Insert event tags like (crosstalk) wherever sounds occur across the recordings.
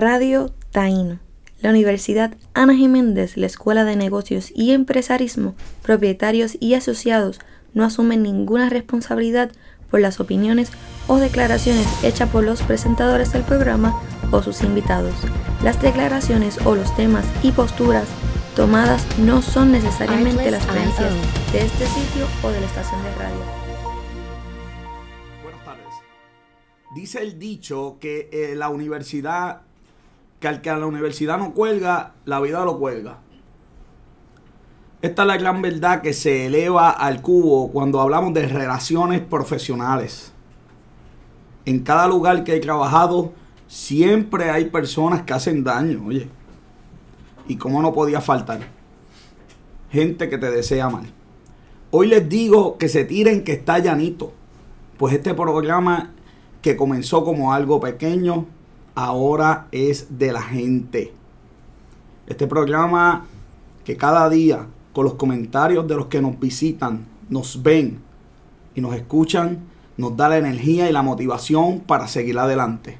Radio Taíno. La Universidad Ana Jiménez, la Escuela de Negocios y Empresarismo, propietarios y asociados no asumen ninguna responsabilidad por las opiniones o declaraciones hechas por los presentadores del programa o sus invitados. Las declaraciones o los temas y posturas tomadas no son necesariamente las creencias de este sitio o de la estación de radio. Buenas tardes. Dice el dicho que eh, la universidad, que al que a la universidad no cuelga, la vida lo cuelga. Esta es la gran verdad que se eleva al cubo cuando hablamos de relaciones profesionales. En cada lugar que he trabajado, siempre hay personas que hacen daño, oye. Y cómo no podía faltar. Gente que te desea mal. Hoy les digo que se tiren que está llanito. Pues este programa que comenzó como algo pequeño, ahora es de la gente. Este programa que cada día con los comentarios de los que nos visitan, nos ven y nos escuchan, nos da la energía y la motivación para seguir adelante.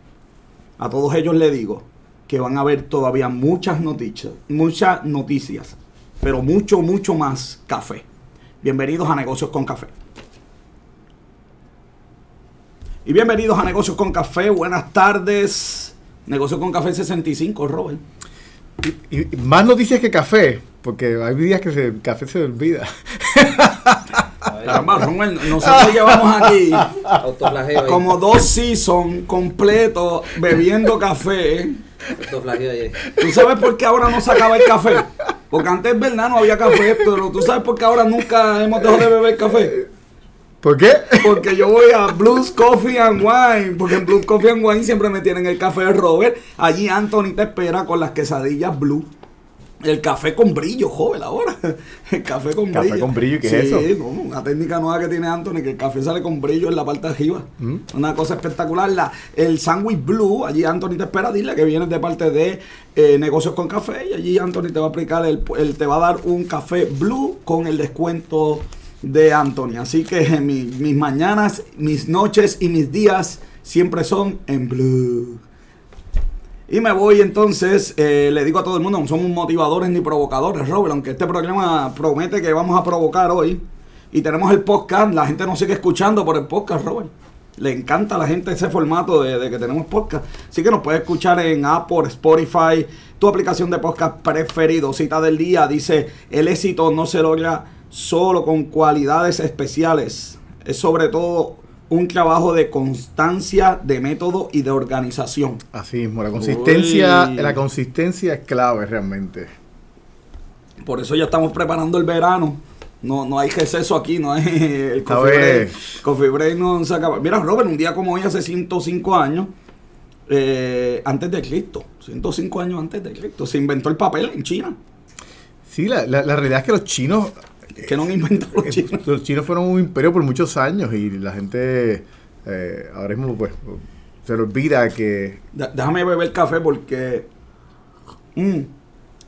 A todos ellos les digo que van a ver todavía muchas noticias, muchas noticias, pero mucho, mucho más café. Bienvenidos a Negocios con Café. Y bienvenidos a Negocios con Café. Buenas tardes. Negocios con Café 65, Robert. Y, y más noticias que café, porque hay días que se- el café se olvida. (laughs) Caramba, Romel, nosotros llevamos aquí como dos seasons completos bebiendo café. ¿Tú sabes por qué ahora no se acaba el café? Porque antes, ¿verdad? No había café, pero ¿tú sabes por qué ahora nunca hemos dejado de beber café? ¿Por qué? Porque yo voy a Blues Coffee and Wine, porque en Blues Coffee and Wine siempre me tienen el café de Robert. Allí Anthony te espera con las quesadillas Blue. El café con brillo, joven, ahora. El café con ¿Café brillo. con brillo? ¿Qué sí, es eso? no, una técnica nueva que tiene Anthony, que el café sale con brillo en la parte de arriba. Mm. Una cosa espectacular. La, el sándwich blue, allí Anthony te espera, dile que vienes de parte de eh, Negocios con Café. Y allí Anthony te va a aplicar, el, el- te va a dar un café blue con el descuento de Anthony. Así que (laughs) mi- mis mañanas, mis noches y mis días siempre son en blue. Y me voy entonces, eh, le digo a todo el mundo, no somos motivadores ni provocadores, Robert, aunque este programa promete que vamos a provocar hoy. Y tenemos el podcast, la gente nos sigue escuchando por el podcast, Robert. Le encanta a la gente ese formato de, de que tenemos podcast. Así que nos puede escuchar en Apple, Spotify, tu aplicación de podcast preferido. Cita del día dice, el éxito no se logra solo con cualidades especiales. Es sobre todo un trabajo de constancia, de método y de organización. Así mismo, la consistencia, Uy. la consistencia es clave realmente. Por eso ya estamos preparando el verano. No, no hay receso aquí, no hay (laughs) el coffee break. Coffee break no se acaba. Mira, Robert, un día como hoy, hace 105 años, eh, antes de Cristo, 105 años antes de Cristo, se inventó el papel en China. Sí, la, la- la realidad es que los chinos, Que no han inventado los eh, chinos. los chinos fueron un imperio por muchos años y la gente eh, ahora mismo pues se le olvida que Déjame beber café porque mm,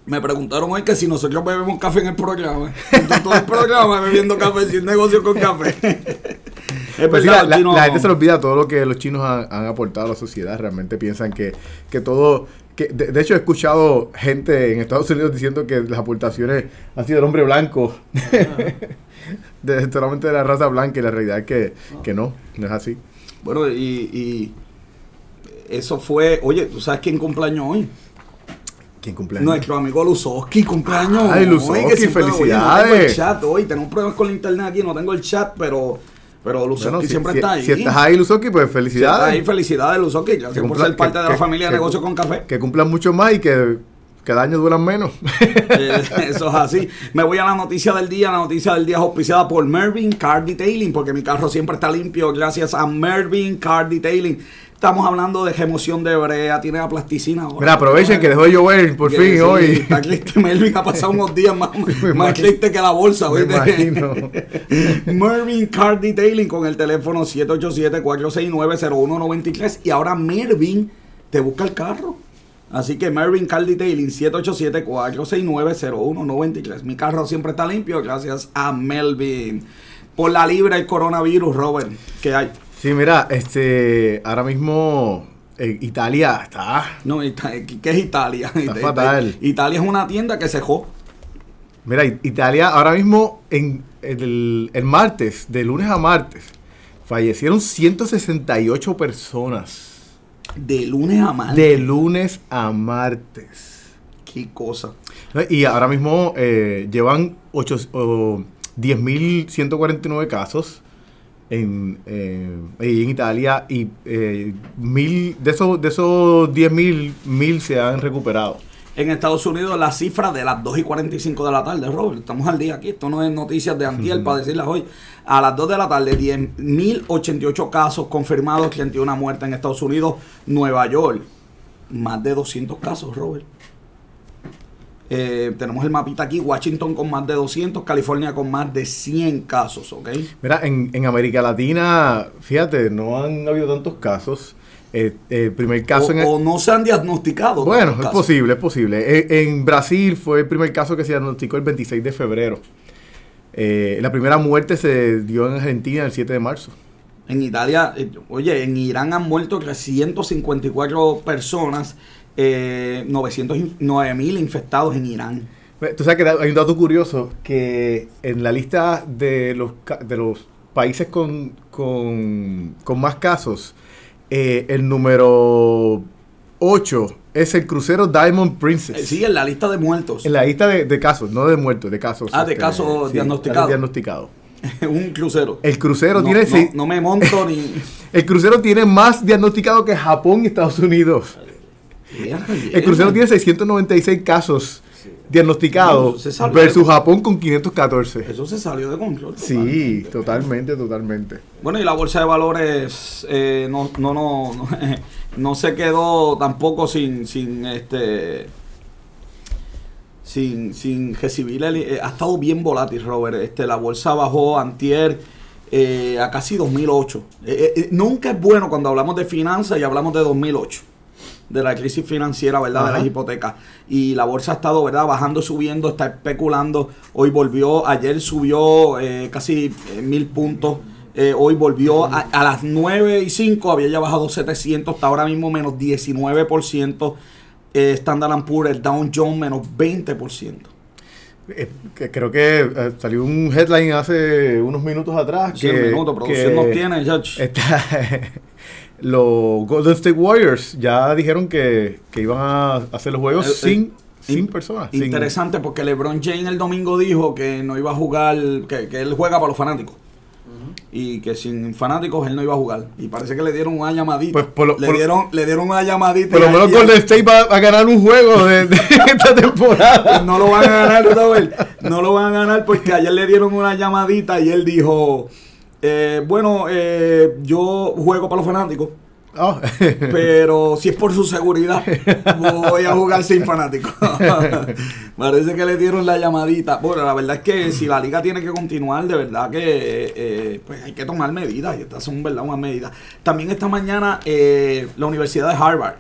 me preguntaron hoy que si nosotros bebemos café en el programa. Entonces, todo el programa bebiendo café sin negocio con café. (laughs) es Pues sí, verdad, la, la- los chinos- la gente se le olvida todo lo que los chinos han, han aportado a la sociedad. Realmente piensan que, que todo. Que, de, de hecho, he escuchado gente en Estados Unidos diciendo que las aportaciones han sido del hombre blanco. (laughs) de, solamente de la raza blanca. Y la realidad es que, que no, no es así. Bueno, y, y eso fue. Oye, ¿tú sabes quién cumpleaños hoy? ¿Quién cumpleaños? Nuestro amigo Luzoski cumpleaños. Ay, Luzoski, oye, No tengo el felicidades. chat hoy, tenemos problemas con la internet aquí, no tengo el chat, pero, pero Luzoski Bueno, si, siempre si- está ahí. si estás ahí, Luzoki, pues Si estás felicidades. ahí, felicidades, Luzoski. Gracias Que por cumpla- ser parte que- de la que- familia de Negocios con Café. Que cumplan mucho más y que cada año duran menos. (laughs) Eh, Eso es así. Me voy a la noticia del día. La noticia del día es auspiciada por Mervyn Car Detailing, porque mi carro siempre está limpio gracias a Mervyn Car Detailing. Estamos hablando de remoción de brea, tiene la plasticina ahora. Mira, aprovechen que dejó de llover por Que fin sí, hoy. Está triste, Melvin ha pasado unos días más, (laughs) más triste que la bolsa. Me. (laughs) Mervyn Car Detailing con el teléfono 787-469-0193 y ahora Mervyn te busca el carro. Así que Mervyn Car Detailing 787-469-0193. Mi carro siempre está limpio gracias a Melvin. Por la libra el coronavirus, Robert, ¿qué hay? Sí, mira, este, ahora mismo eh, Italia está. No, ¿qué es Italia? Está fatal. Italia es una tienda que cejó. Mira, Italia ahora mismo, en el, el martes, de lunes a martes, fallecieron 168 personas. De lunes a martes. De lunes a martes. Qué cosa. Y ahora mismo eh, llevan ocho- o 10.149 casos en, eh, en Italia y eh, mil, de esos, de esos 10.000, mil se han recuperado. En Estados Unidos la cifra de las 2 y 45 de la tarde, Robert. Estamos al día aquí. Esto no es noticias de antier para decirlas hoy. A las 2 de la tarde, 10.088 casos confirmados, 31 muertes en Estados Unidos. Nueva York, más de 200 casos, Robert. Eh, tenemos el mapita aquí. Washington con más de 200, California con más de 100 casos, ¿ok? Mira, en, en América Latina, fíjate, no han habido tantos casos. Eh, el primer caso O, en el- o no se han diagnosticado. Bueno, es casos. posible, es posible. En, en Brasil fue el primer caso que se diagnosticó el 26 de febrero. Eh, la primera muerte se dio en Argentina el 7 de marzo. En Italia, eh, oye, en Irán han muerto 354 personas, eh, 909 mil infectados en Irán. Tú sabes que hay un dato curioso que en la lista de los, de los países con, con, con más casos, eh, el número 8 es el crucero Diamond Princess. Eh, sí, en la lista de muertos. En la lista de, de casos, no de muertos, de casos. este, Ah, de casos diagnosticados. casos diagnosticados. (laughs) un crucero. El crucero no, tiene no, me monto ni. (laughs) el crucero tiene más diagnosticado que Japón y Estados Unidos. El crucero tiene 696 casos diagnosticados versus de- Japón con 514. Eso se salió de control. Sí, totalmente. totalmente. Bueno, y la bolsa de valores eh, no, no, no, no, (laughs) no se quedó tampoco sin, sin este sin, sin recibir el, eh, ha estado bien volátil, Robert. Este, la bolsa bajó antier eh, a casi 2008. Eh, eh, nunca es bueno cuando hablamos de finanzas y hablamos de 2008 de la crisis financiera, ¿verdad? De las hipotecas. Y la bolsa ha estado, ¿verdad? Bajando, subiendo, está especulando. Hoy volvió, ayer subió eh, casi eh, mil puntos. Eh, hoy volvió a, a las 9 y 5, había ya bajado 700, está ahora mismo menos 19%. Eh, Standard Poor's, el Dow Jones, menos 20%. Eh, que creo que eh, salió un headline hace unos minutos atrás. Sí, que, un minuto, producción que nos tiene, está- (laughs) los Golden State Warriors ya dijeron que, que iban a hacer los juegos Eh, eh, sin, sin in- personas. sin- Interesante porque LeBron James el domingo dijo que no iba a jugar, que, que él juega para los fanáticos. Y que sin fanáticos él no iba a jugar. Y parece que le dieron una llamadita. Pues por lo- le, por- dieron, le dieron una llamadita. por lo y- menos Golden State va a ganar un juego de, de (laughs) esta temporada. no lo van a ganar, Robert. No lo van a ganar porque ayer le dieron una llamadita y él dijo, eh, bueno, eh, yo juego para los fanáticos. Oh. Pero si es por su seguridad, voy a jugar sin fanáticos. (laughs) Parece que le dieron la llamadita. Bueno, la verdad es que si la liga tiene que continuar, de verdad que eh, pues hay que tomar medidas. Y estas son, ¿verdad?, unas medidas. También esta mañana eh, la Universidad de Harvard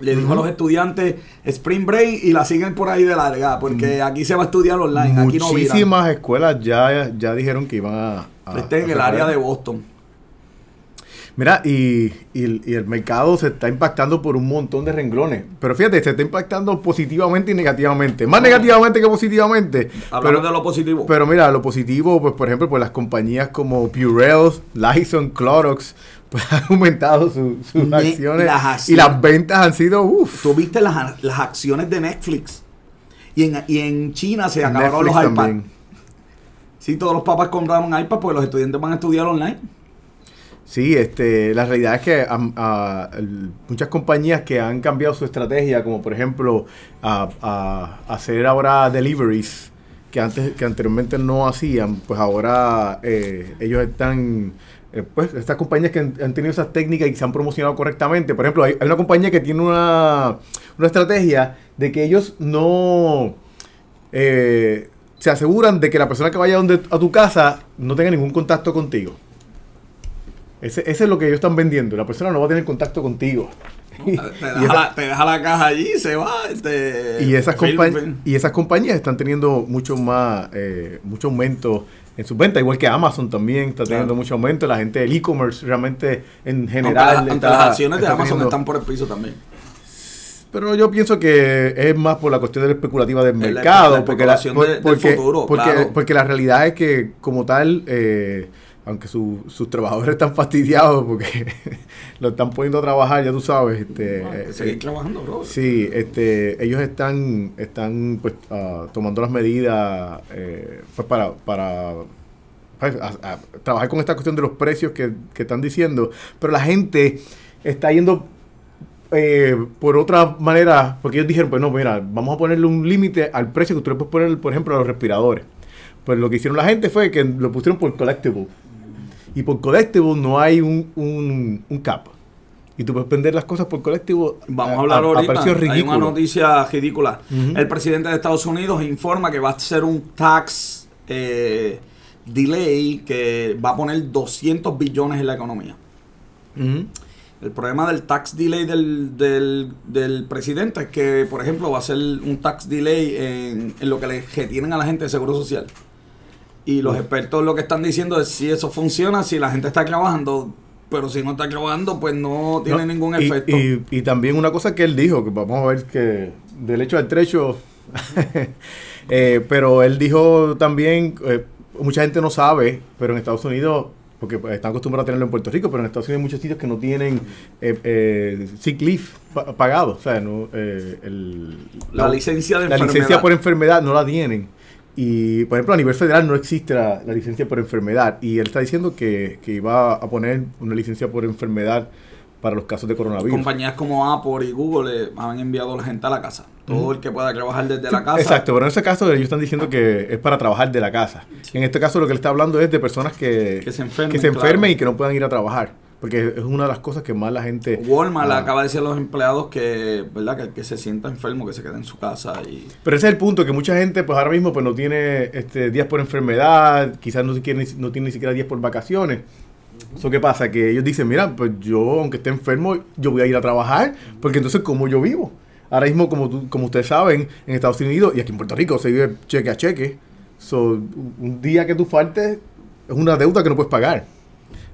le dijo a los estudiantes Spring Break y la siguen por ahí de larga, porque aquí se va a estudiar online. Aquí no. Muchísimas escuelas ya, ya dijeron que iban a... a- Este en a el área de Boston. Mira, y, y el- y el mercado se está impactando por un montón de renglones. Pero fíjate, se está impactando positivamente y negativamente. Más negativamente que positivamente. Hablando de lo positivo. pero mira, lo positivo, pues por ejemplo, pues las compañías como Purell, Lysol, Clorox, pues (laughs) han aumentado su- sus Ne- acciones. las Y las ventas han sido, uff. Tú viste las, las acciones de Netflix. Y en, y en China se acabaron los Netflix iPads. también. Sí, todos los papás compraron iPad porque los estudiantes van a estudiar online. Sí, este, la realidad es que muchas compañías que han cambiado su estrategia, como por ejemplo a, a- hacer ahora deliveries que antes que anteriormente no hacían, pues ahora eh, ellos están, eh, pues estas compañías que han, tenido esas técnicas y se han promocionado correctamente. Por ejemplo, hay, hay una compañía que tiene una, una estrategia de que ellos no eh, se aseguran de que la persona que vaya donde, a tu casa no tenga ningún contacto contigo. Ese, ese es lo que ellos están vendiendo. La persona no va a tener contacto contigo. Y, (laughs) Te y deja, esa- la, te deja la caja allí y se va. Este, y esas, film, y esas compañías están teniendo mucho más, eh, mucho aumento en sus ventas, igual que Amazon también está teniendo Claro. mucho aumento. La gente del e-commerce realmente en general. aunque está- las acciones de Amazon teniendo- están por el piso también. Pero yo pienso que es más por la cuestión de la especulativa del mercado. la porque, la, por- de- del futuro, porque, claro. porque la realidad es que, como tal, eh, aunque su- sus trabajadores están fastidiados porque (laughs) lo están poniendo a trabajar, ya tú sabes. Este, que eh, seguir eh, trabajando, bro. Sí, este, ellos están, están pues, ah, tomando las medidas eh, pues, para, para pues, a- a trabajar con esta cuestión de los precios que, que están diciendo, pero la gente está yendo eh, por otra manera, porque ellos dijeron, pues no, mira, vamos a ponerle un límite al precio que tú le puedes poner, por ejemplo, a los respiradores. Pues lo que hicieron la gente fue que lo pusieron por collectible. Y por collectible no hay un, un, un cap. Y tú puedes vender las cosas por collectible Vamos a hablar a ahorita. precios Hay una noticia ridícula. El presidente de Estados Unidos informa que va a ser un tax eh, delay que va a poner 200 billones en la economía. El problema del tax delay del, del, del presidente es que, por ejemplo, va a ser un tax delay en, en lo que le retienen a la gente de Seguro Social. Y los Uf. expertos lo que están diciendo es si eso funciona, si la gente está trabajando, pero si no está trabajando, pues no tiene No, ningún efecto. Y, y también una cosa que él dijo, que vamos a ver que del hecho al trecho, (laughs) eh, pero él dijo también, eh, mucha gente no sabe, pero en Estados Unidos, porque pues, están acostumbrados a tenerlo en Puerto Rico, pero en Estados Unidos hay muchos sitios que no tienen eh, eh, sick leave pa- pagado, o sea, no, eh, el- la licencia de la enfermedad. licencia por enfermedad no la tienen. Y, por ejemplo, a nivel federal no existe la, la licencia por enfermedad. Y él está diciendo que, que iba a poner una licencia por enfermedad para los casos de coronavirus. Compañías como Apple y Google eh, han enviado a la gente a la casa. Todo el que pueda trabajar desde Sí, la casa. Exacto, pero en ese caso ellos están diciendo que es para trabajar de la casa. En este caso lo que él está hablando es de personas que, Que se enfermen, que se claro. enfermen y que no puedan ir a trabajar. Porque es una de las cosas que más la gente... Walmart le Ah. acaba de decir a los empleados que, ¿verdad? Que el que se sienta enfermo, que se quede en su casa y Pero ese es el punto, que mucha gente pues ahora mismo pues no tiene este, días por enfermedad, quizás no, quiere, no tiene ni siquiera días por vacaciones. Eso qué pasa, que ellos dicen, mira, pues yo aunque esté enfermo, yo voy a ir a trabajar, porque entonces ¿cómo yo vivo? Ahora mismo, como, tú- como ustedes saben, en Estados Unidos y aquí en Puerto Rico se vive cheque a cheque. So, un día que tú faltes es una deuda que no puedes pagar.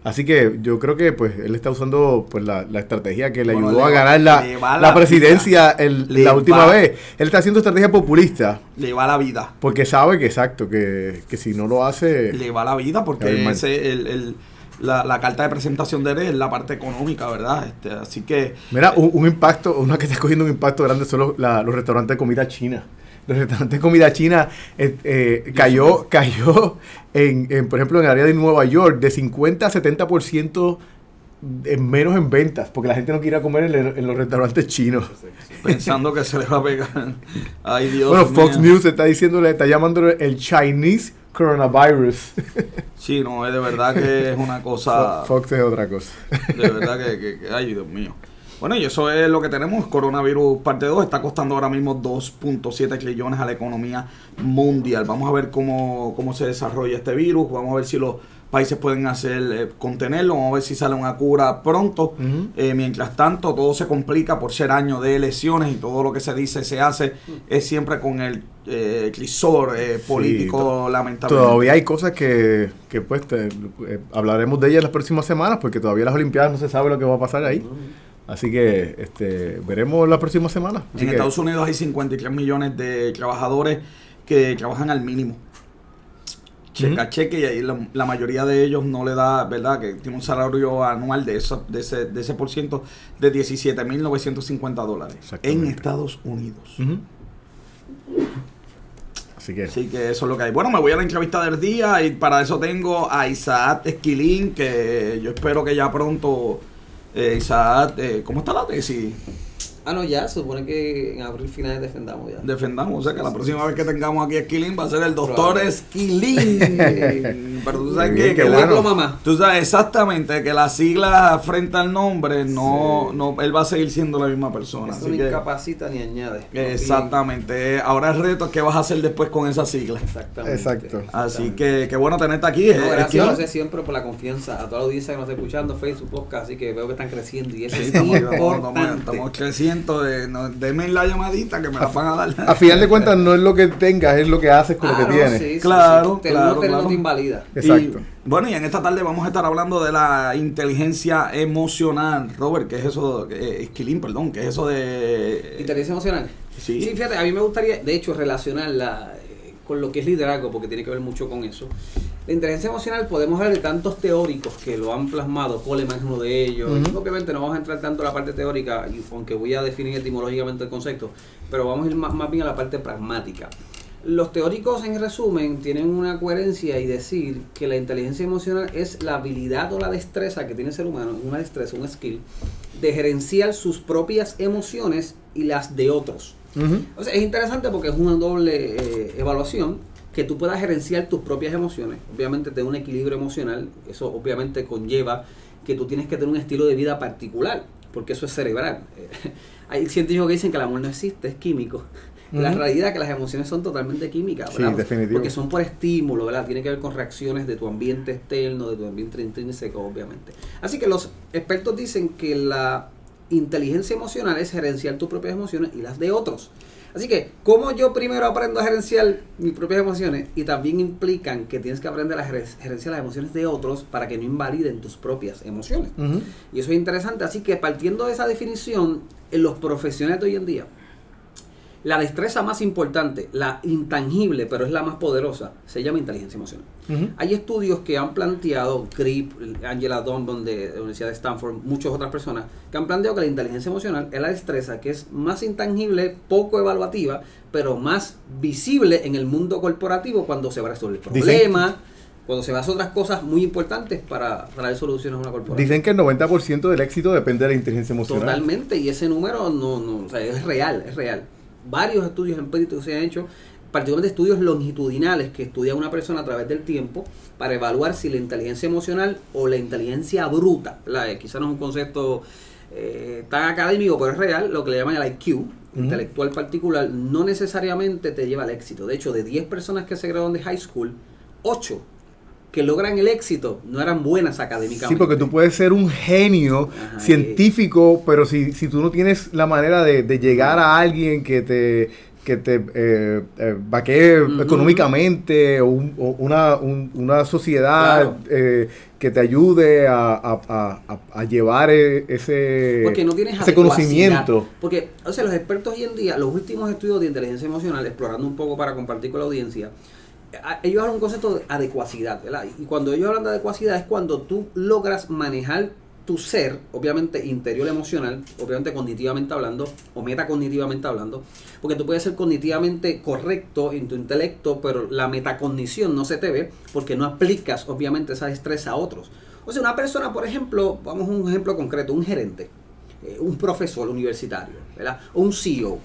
Así que yo creo que pues él está usando pues la, la estrategia que le Bueno, ayudó le a ganar la, la la presidencia el- la última va- vez. Él está haciendo estrategia populista le va la vida. porque sabe que exacto, que, que si no lo hace... Le va la vida porque ese, el, el- la, la carta de presentación de él es la parte económica, ¿verdad? Este, así que Mira, un, un impacto, una que está cogiendo un impacto grande son los, los restaurantes de comida china. Los restaurantes de comida china eh, eh, cayó, cayó en, en, por ejemplo, en el área de Nueva York de 50 a 70% en menos en ventas, porque la gente no quiere comer en, en los restaurantes chinos. pensando que se le va a pegar. Ay, Dios bueno, Fox. News está diciéndole, está llamándolo el Chinese coronavirus. Sí, no, es de verdad que es una cosa. Fox es otra cosa. De verdad que, que- que- ay, Dios mío. Bueno, y eso es lo que tenemos. Coronavirus parte 2 está costando ahora mismo 2.7 trillones a la economía mundial. Vamos a ver cómo, cómo se desarrolla este virus. Vamos a ver si los países pueden hacer eh, contenerlo. Vamos a ver si sale una cura pronto. Eh, mientras tanto, todo se complica por ser año de elecciones y todo lo que se dice, se hace, es siempre con el eh, crisor eh, político, to- lamentablemente. Todavía hay cosas que, que pues, te- eh, hablaremos de ellas las próximas semanas, porque todavía las Olimpiadas no se sabe lo que va a pasar ahí. Así que este, veremos la próxima semana. Así En que- Estados Unidos hay 53 millones de trabajadores que trabajan al mínimo. Checa, Ujú. cheque, y ahí la, la mayoría de ellos no le da, ¿verdad? Que tiene un salario anual de, eso, de, ese, de ese por ciento de 17.950 dólares en. Estados Unidos. Así que Así que eso es lo que hay. Bueno, me voy a la entrevista del día y para eso tengo a Isaac Esquilín, que yo espero que ya pronto, eh, Isaac, eh, ¿cómo está la tesis? Ah, no, ya, supone que en abril finales defendamos ya. defendamos. O sea, que la próxima vez que tengamos aquí a Esquilín va a ser el doctor. Esquilín. (laughs) Pero tú sabes que, qué que bueno. la- más. tú sabes exactamente que las siglas frente al nombre no, no, él va a seguir siendo la misma persona. Eso Así no que, incapacita ni añade. exactamente. Ahora el reto es qué vas a hacer después con esa sigla. Exactamente. Exacto. Así que qué bueno tenerte aquí. No, eh, gracias siempre por la confianza, a toda la audiencia que nos está escuchando, Facebook, Podcast, así que veo que están creciendo y eso Sí, es estamos, estamos- importante. estamos- estamos creciendo momento de, no, denme la llamadita que me la van a dar. A final de cuentas, no es lo que tengas, es lo que haces con Ah, lo que tienes. sí, Claro, sí. Claro, claro. te invalida. Exacto. Y, bueno, y en esta tarde vamos a estar hablando de la inteligencia emocional. Robert, ¿qué es eso? Eh, Esquilín, perdón, ¿qué es eso de...? Inteligencia emocional. Sí. Sí, fíjate, a mí me gustaría, de hecho, relacionarla eh, con lo que es liderazgo, porque tiene que ver mucho con eso. La inteligencia emocional podemos hablar de tantos teóricos que lo han plasmado, Coleman es uno de ellos. Obviamente no vamos a entrar tanto a la parte teórica, aunque voy a definir etimológicamente el concepto, pero vamos a ir más, más bien a la parte pragmática. Los teóricos, en resumen, tienen una coherencia y decir que la inteligencia emocional es la habilidad o la destreza que tiene el ser humano, una destreza, un skill, de gerenciar sus propias emociones y las de otros. O sea, es interesante porque es una doble eh, evaluación que tú puedas gerenciar tus propias emociones. Obviamente tener un equilibrio emocional, eso obviamente conlleva que tú tienes que tener un estilo de vida particular, porque eso es cerebral. (laughs) Hay científicos que dicen que el amor no existe, es químico. (laughs) La realidad es que las emociones son totalmente químicas, Sí, ¿verdad? definitivo. Porque son por estímulo, ¿verdad? Tiene que ver con reacciones de tu ambiente externo, de tu ambiente intrínseco, obviamente. Así que los expertos dicen que la inteligencia emocional es gerenciar tus propias emociones y las de otros. Así que, como yo primero aprendo a gerenciar mis propias emociones y también implican que tienes que aprender a gerenciar las emociones de otros para que no invaliden tus propias emociones. Y eso es interesante. Así que partiendo de esa definición, en los profesionales de hoy en día, la destreza más importante, la intangible, pero es la más poderosa, se llama inteligencia emocional. Hay estudios que han planteado, Grip, Angela Dunban de la Universidad de Stanford, muchas otras personas, que han planteado que la inteligencia emocional es la destreza que es más intangible, poco evaluativa, pero más visible en el mundo corporativo cuando se va a resolver problemas, cuando se va a hacer otras cosas muy importantes para traer soluciones a una corporación. Dicen que el 90% del éxito depende de la inteligencia emocional. Totalmente, y ese número no, no, o sea, es real, es real. Varios estudios empíricos se han hecho, particularmente estudios longitudinales que estudia una persona a través del tiempo para evaluar si la inteligencia emocional o la inteligencia bruta, ¿verdad? Eh, quizá no es un concepto eh, tan académico, pero es real, lo que le llaman el IQ, intelectual particular, no necesariamente te lleva al éxito. De hecho, de 10 personas que se graduan de high school, 8 que logran el éxito no eran buenas académicamente. Sí, porque tú puedes ser un genio Ajá, científico, pero si, si tú no tienes la manera de, de llegar a alguien que te que te eh, eh, vaquee económicamente o, un- o una, un- una sociedad Claro. eh, que te ayude a, a- a- llevar eh, ese, porque no tienes ese adecuacidad. conocimiento. Porque, o sea, los expertos hoy en día, los últimos estudios de inteligencia emocional, explorando un poco para compartir con la audiencia, ellos hablan un concepto de adecuacidad, ¿verdad? Y cuando ellos hablan de adecuacidad es cuando tú logras manejar tu ser, obviamente interior emocional, obviamente cognitivamente hablando, o metacognitivamente hablando, porque tú puedes ser cognitivamente correcto en tu intelecto, pero la metacognición no se te ve porque no aplicas obviamente esa destreza a otros. O sea, una persona, por ejemplo, vamos a un ejemplo concreto, un gerente, eh, un profesor universitario, ¿verdad? O un CEO,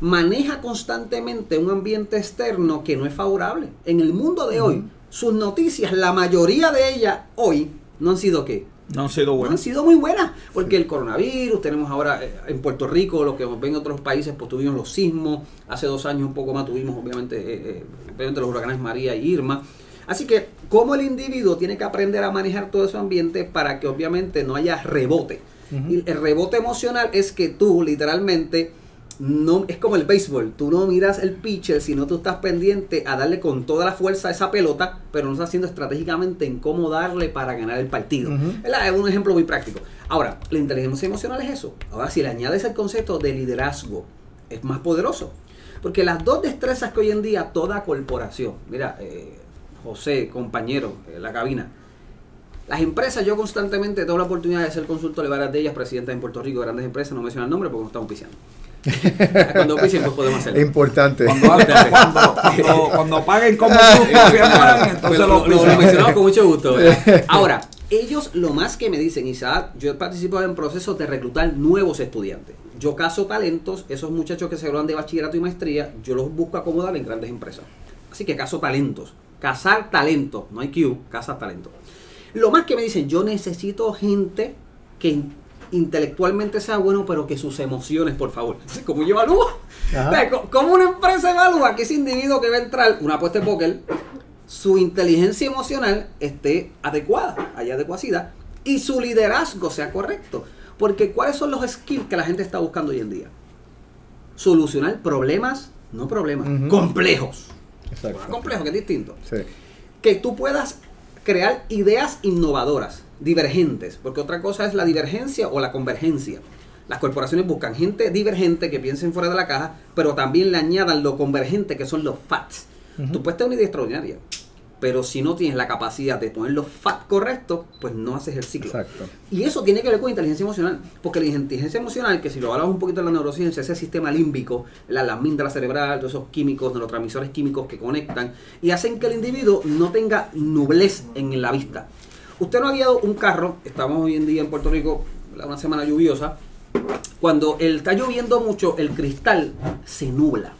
maneja constantemente un ambiente externo que no es favorable. En el mundo de hoy, sus noticias, la mayoría de ellas hoy, no han sido qué? No han sido No buenos. han sido muy buenas, porque el coronavirus, tenemos ahora eh, en Puerto Rico, lo que ven en otros países, pues tuvimos los sismos, hace dos años un poco más tuvimos obviamente, eh, eh, obviamente los huracanes María y Irma. Así que, como el individuo tiene que aprender a manejar todo ese ambiente para que obviamente no haya rebote. Y el rebote emocional es que tú literalmente no es como el béisbol, tú no miras el pitcher, sino tú estás pendiente a darle con toda la fuerza a esa pelota, pero no estás haciendo estratégicamente en cómo darle para ganar el partido. Es un ejemplo muy práctico. Ahora, la inteligencia emocional es eso. Ahora, si le añades el concepto de liderazgo, es más poderoso. Porque las dos destrezas que hoy en día toda corporación, mira, eh, José, compañero, eh, la cabina, las empresas, yo constantemente tengo la oportunidad de ser consultor de varias de ellas, presidentas en Puerto Rico, grandes empresas, no menciono el nombre porque no estamos pisando. Cuando pisen, pues podemos hacerlo. Es importante. Cuando, (laughs) cuando, cuando, cuando paguen como tú, (laughs) entonces lo, lo, lo- lo pisan. mencionamos con mucho gusto. ¿verdad? (laughs) Ahora, ellos lo más que me dicen, Isaac, yo he participado en procesos de reclutar nuevos estudiantes. Yo caso talentos, esos muchachos que se gradúan de bachillerato y maestría, yo los busco acomodar en grandes empresas. Así que caso talentos. Cazar talentos, no hay Q, cazar talentos. Lo más que me dicen, yo necesito gente que intelectualmente sea bueno, pero que sus emociones, por favor. (laughs) ¿Cómo yo evalúo? ¿Cómo una empresa evalúa que ese individuo que va a entrar, una apuesta de póker, su inteligencia emocional esté adecuada, haya adecuacidad, y su liderazgo sea correcto? Porque ¿cuáles son los skills que la gente está buscando hoy en día? Solucionar problemas, no problemas, Ujú. complejos. Exacto. Complejo, que es distinto. Sí. Que tú puedas crear ideas innovadoras, divergentes, porque otra cosa es la divergencia o la convergencia. Las corporaciones buscan gente divergente que piensen fuera de la caja, pero también le añadan lo convergente que son los facts. Ujú. Tú puedes tener una idea extraordinaria, pero si no tienes la capacidad de poner los facts correctos, pues no haces el ciclo. Exacto. Y eso tiene que ver con inteligencia emocional, porque la inteligencia emocional, que si lo hablamos un poquito de la neurociencia, ese sistema límbico, la, la amígdala cerebral, todos esos químicos, neurotransmisores químicos que conectan y hacen que el individuo no tenga nublez en la vista. Usted no ha guiado un carro, estamos hoy en día en Puerto Rico, una semana lluviosa, cuando el, está lloviendo mucho, el cristal se nubla.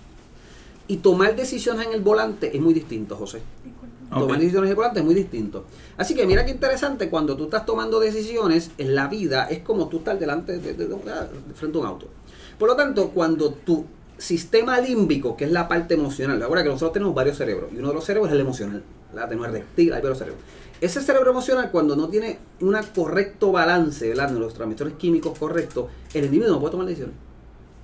Y tomar decisiones en el volante es muy distinto, José. Tomar decisiones en el volante es muy distinto. Así que mira qué interesante, cuando tú estás tomando decisiones en la vida, es como tú estar delante de, de- de- de frente a un auto. Por lo tanto, cuando tu sistema límbico, que es la parte emocional, ahora que nosotros tenemos varios cerebros, y uno de los cerebros es el emocional, la tenemos el reptil, hay varios cerebros. Ese cerebro emocional, cuando no tiene un correcto balance, ¿verdad? de los transmisores químicos correctos, el individuo no puede tomar decisiones.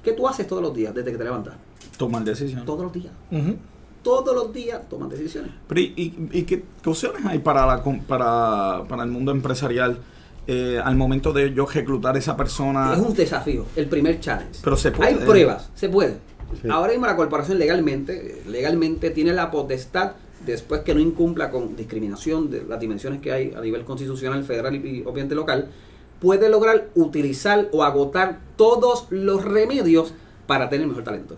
¿Qué tú haces todos los días desde que te levantas? Tomar decisiones. Todos los días. Ujú. Todos los días tomas decisiones. Pero, ¿Y, y- y qué, qué opciones hay para, la, para, para el mundo empresarial eh, al momento de yo reclutar esa persona? Es un desafío, el primer challenge. Pero se puede. Hay pruebas, se puede. Sí. Ahora mismo la corporación legalmente, legalmente tiene la potestad, después que no incumpla con discriminación de las dimensiones que hay a nivel constitucional, federal y obviamente local, puede lograr utilizar o agotar todos los remedios para tener mejor talento.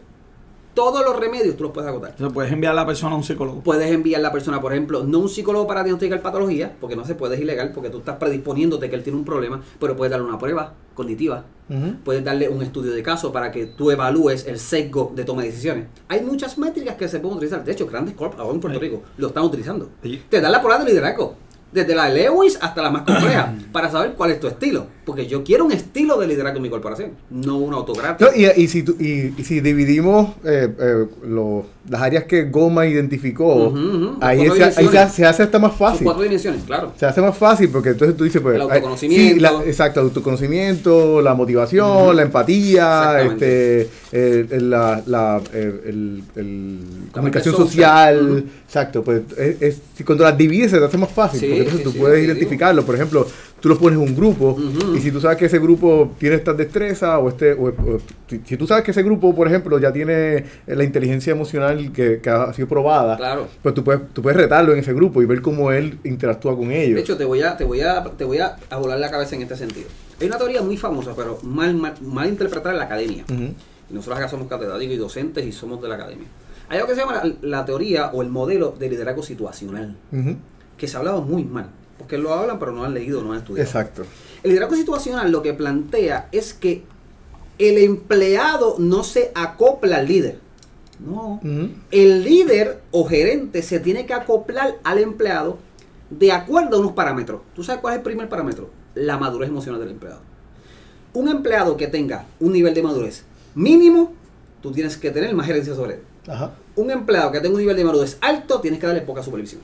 Todos los remedios tú los puedes agotar. Entonces, puedes enviar a la persona a un psicólogo. Puedes enviar a la persona, por ejemplo, no un psicólogo para diagnosticar patología, porque no se puede, es ilegal, porque tú estás predisponiéndote que él tiene un problema, pero puedes darle una prueba cognitiva, puedes darle un estudio de caso para que tú evalúes el sesgo de toma de decisiones. Hay muchas métricas que se pueden utilizar. De hecho, grandes corp ahora en Puerto Sí. Rico lo están utilizando. Sí. Te dan la prueba de liderazgo. Desde la de Lewis hasta la más compleja, (clears throat) para saber cuál es tu estilo. Porque yo quiero un estilo de liderazgo en mi corporación, no un autocrático. No, y, y si, y, y si dividimos eh, eh, lo- las áreas que Goma identificó, ahí, se, ahí se, hace hasta más Sus fácil. cuatro dimensiones, claro. Se hace más fácil porque entonces tú dices, pues. El autoconocimiento. sí, la- exacto, autoconocimiento, la motivación, la empatía, este, el- la, la, el- el- comunicación social. social. Exacto, pues es, es- si cuando las divides se te hace más fácil, Sí, porque entonces sí, tú puedes identificarlo. Por ejemplo, tú los pones en un grupo y si tú sabes que ese grupo tiene estas destrezas o este. O, o- si, si tú sabes que ese grupo, por ejemplo, ya tiene eh, la inteligencia emocional que, que ha sido probada, Claro. pues tú puedes, tú puedes retarlo en ese grupo y ver cómo él interactúa con ellos. De hecho, te voy a, te voy a, te voy a, a volar la cabeza en este sentido. Hay una teoría muy famosa, pero mal, mal, mal interpretada en la academia. Y nosotros acá somos catedráticos y docentes y somos de la academia. Hay algo que se llama la, la teoría o el modelo de liderazgo situacional, que se ha hablado muy mal. Porque lo hablan, pero no han leído, no han estudiado. Exacto. El liderazgo situacional lo que plantea es que el empleado no se acopla al líder. No. El líder o gerente se tiene que acoplar al empleado de acuerdo a unos parámetros. ¿Tú sabes cuál es el primer parámetro? La madurez emocional del empleado. Un empleado que tenga un nivel de madurez mínimo, tú tienes que tener más gerencia sobre él. Ajá. Un empleado que tenga un nivel de madurez alto, tienes que darle poca supervisión.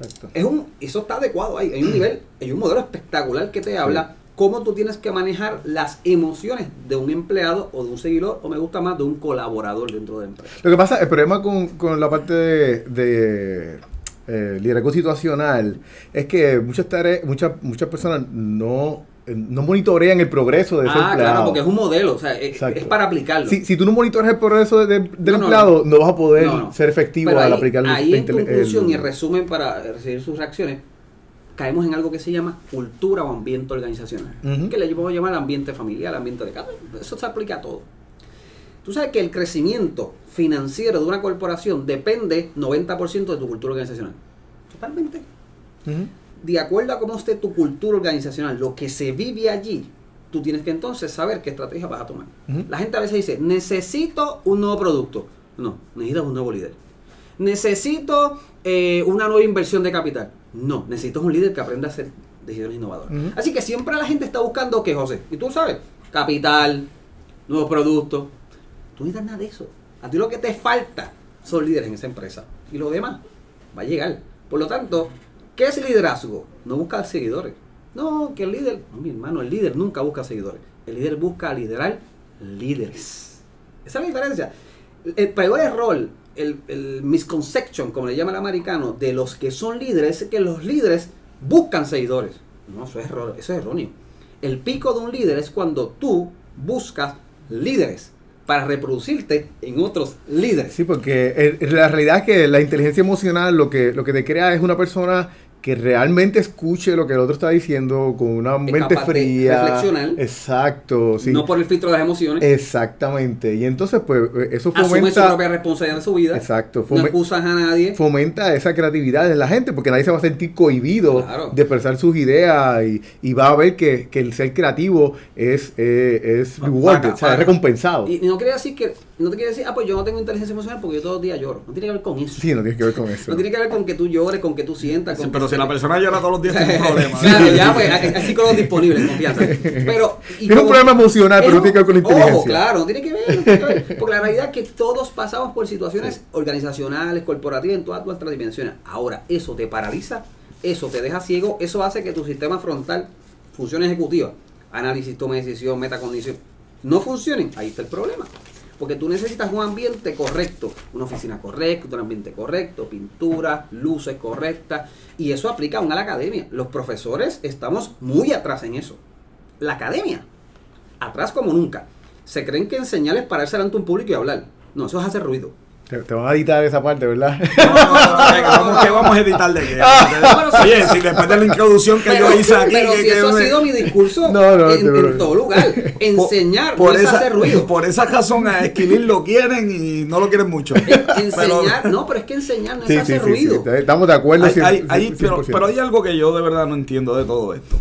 Exacto. Es un, eso está adecuado ahí. Hay un nivel, hay un modelo espectacular que te habla cómo tú tienes que manejar las emociones de un empleado o de un seguidor, o me gusta más, de un colaborador dentro de la empresa. Lo que pasa, el problema con, con la parte de, de, eh, liderazgo situacional es que muchas tareas, muchas, muchas personas no, no monitorean el progreso de ese Ah, empleado. claro, porque es un modelo, o sea, es, para aplicarlo. Si, si tú no monitoreas el progreso de- del No, no, empleado, no, vas a poder No, ser efectivo Pero al ahí, aplicar ahí en conclusión el- y en resumen para recibir sus reacciones, caemos en algo que se llama cultura o ambiente organizacional. Que le podemos llamar ambiente familiar, ambiente de casa. Eso se aplica a todo. Tú sabes que el crecimiento financiero de una corporación depende 90% de tu cultura organizacional. Totalmente. Ujú. De acuerdo a cómo esté tu cultura organizacional, lo que se vive allí, tú tienes que entonces saber qué estrategia vas a tomar. La gente a veces dice, necesito un nuevo producto. No, necesitas un nuevo líder. Necesito eh, una nueva inversión de capital. No, necesitas un líder que aprenda a hacer decisiones innovadoras. Ujú. Así que siempre la gente está buscando, ¿qué, José? Y tú sabes, capital, nuevos productos. Tú no necesitas nada de eso. A ti lo que te falta son líderes en esa empresa. Y lo demás va a llegar. Por lo tanto, ¿qué es liderazgo? No buscar seguidores. No, que el líder, no, mi hermano, el líder nunca busca seguidores. El líder busca liderar líderes. Esa es la diferencia. El peor error, el, el misconception, como le llama el americano, de los que son líderes es que los líderes buscan seguidores. No, eso es, error, eso es erróneo. El pico de un líder es cuando tú buscas líderes para reproducirte en otros líderes. Sí, porque en la realidad es que la inteligencia emocional lo que, lo que te crea es una persona que realmente escuche lo que el otro está diciendo con una mente capaz fría. reflexionar. Exacto, sí. No por el filtro de las emociones. Exactamente. Y entonces, pues, eso Asume su fomenta. propia responsabilidad de su vida. Exacto. No acusas a nadie. fomenta esa creatividad en la gente porque nadie se va a sentir cohibido Claro. de expresar sus ideas y, y va a ver que, que el ser creativo es, eh, es rewarded, o sea, es recompensado. Y, y no quiere decir que, no te quiere decir, ah, pues yo no tengo inteligencia emocional porque yo todos los días lloro. No tiene que ver con eso. Sí, no tiene que ver con eso. No tiene que ver con que tú llores, con que tú sientas. Sí, con pero que- si la persona llora todos los días, tiene un (laughs) problema. claro, ya, pues, (laughs) hay, hay psicólogos disponibles, confianza. Pero, y Tiene un problema emocional, pero no tiene que ver con la Ojo, inteligencia. claro, no tiene que ver, no tiene que ver. Porque la realidad es que todos pasamos por situaciones organizacionales, corporativas, en todas nuestras dimensiones. Ahora, eso te paraliza, eso te deja ciego, eso hace que tu sistema frontal, función ejecutiva, análisis, toma de decisión, metacondición, no funcionen. Ahí está el problema. Porque tú necesitas un ambiente correcto, una oficina correcta, un ambiente correcto, pintura, luces correctas. Y eso aplica aún a la academia. Los profesores estamos muy atrás en eso. La academia, atrás como nunca. Se creen que enseñar es pararse delante de un público y hablar. No, eso es hacer ruido. Te, te van a editar esa parte, ¿verdad? (laughs) No, no, no, ¿qué vamos, qué vamos a editar de qué? (laughs) Oye, si después de la introducción que yo hice aquí. pero que- si que eso ha sido mi discurso (laughs) No, no, en, todo lugar. Enseñar por, no es esa, hacer ruido. por esa razón a Esquilín lo quieren y no lo quieren mucho. Pero- Enseñar, no, pero es que enseñar no es Sí, hacer sí, ruido. sí. Estamos de acuerdo. hay, 100%, hay- hay- pero, 100%. pero hay algo que yo de verdad no entiendo de todo esto.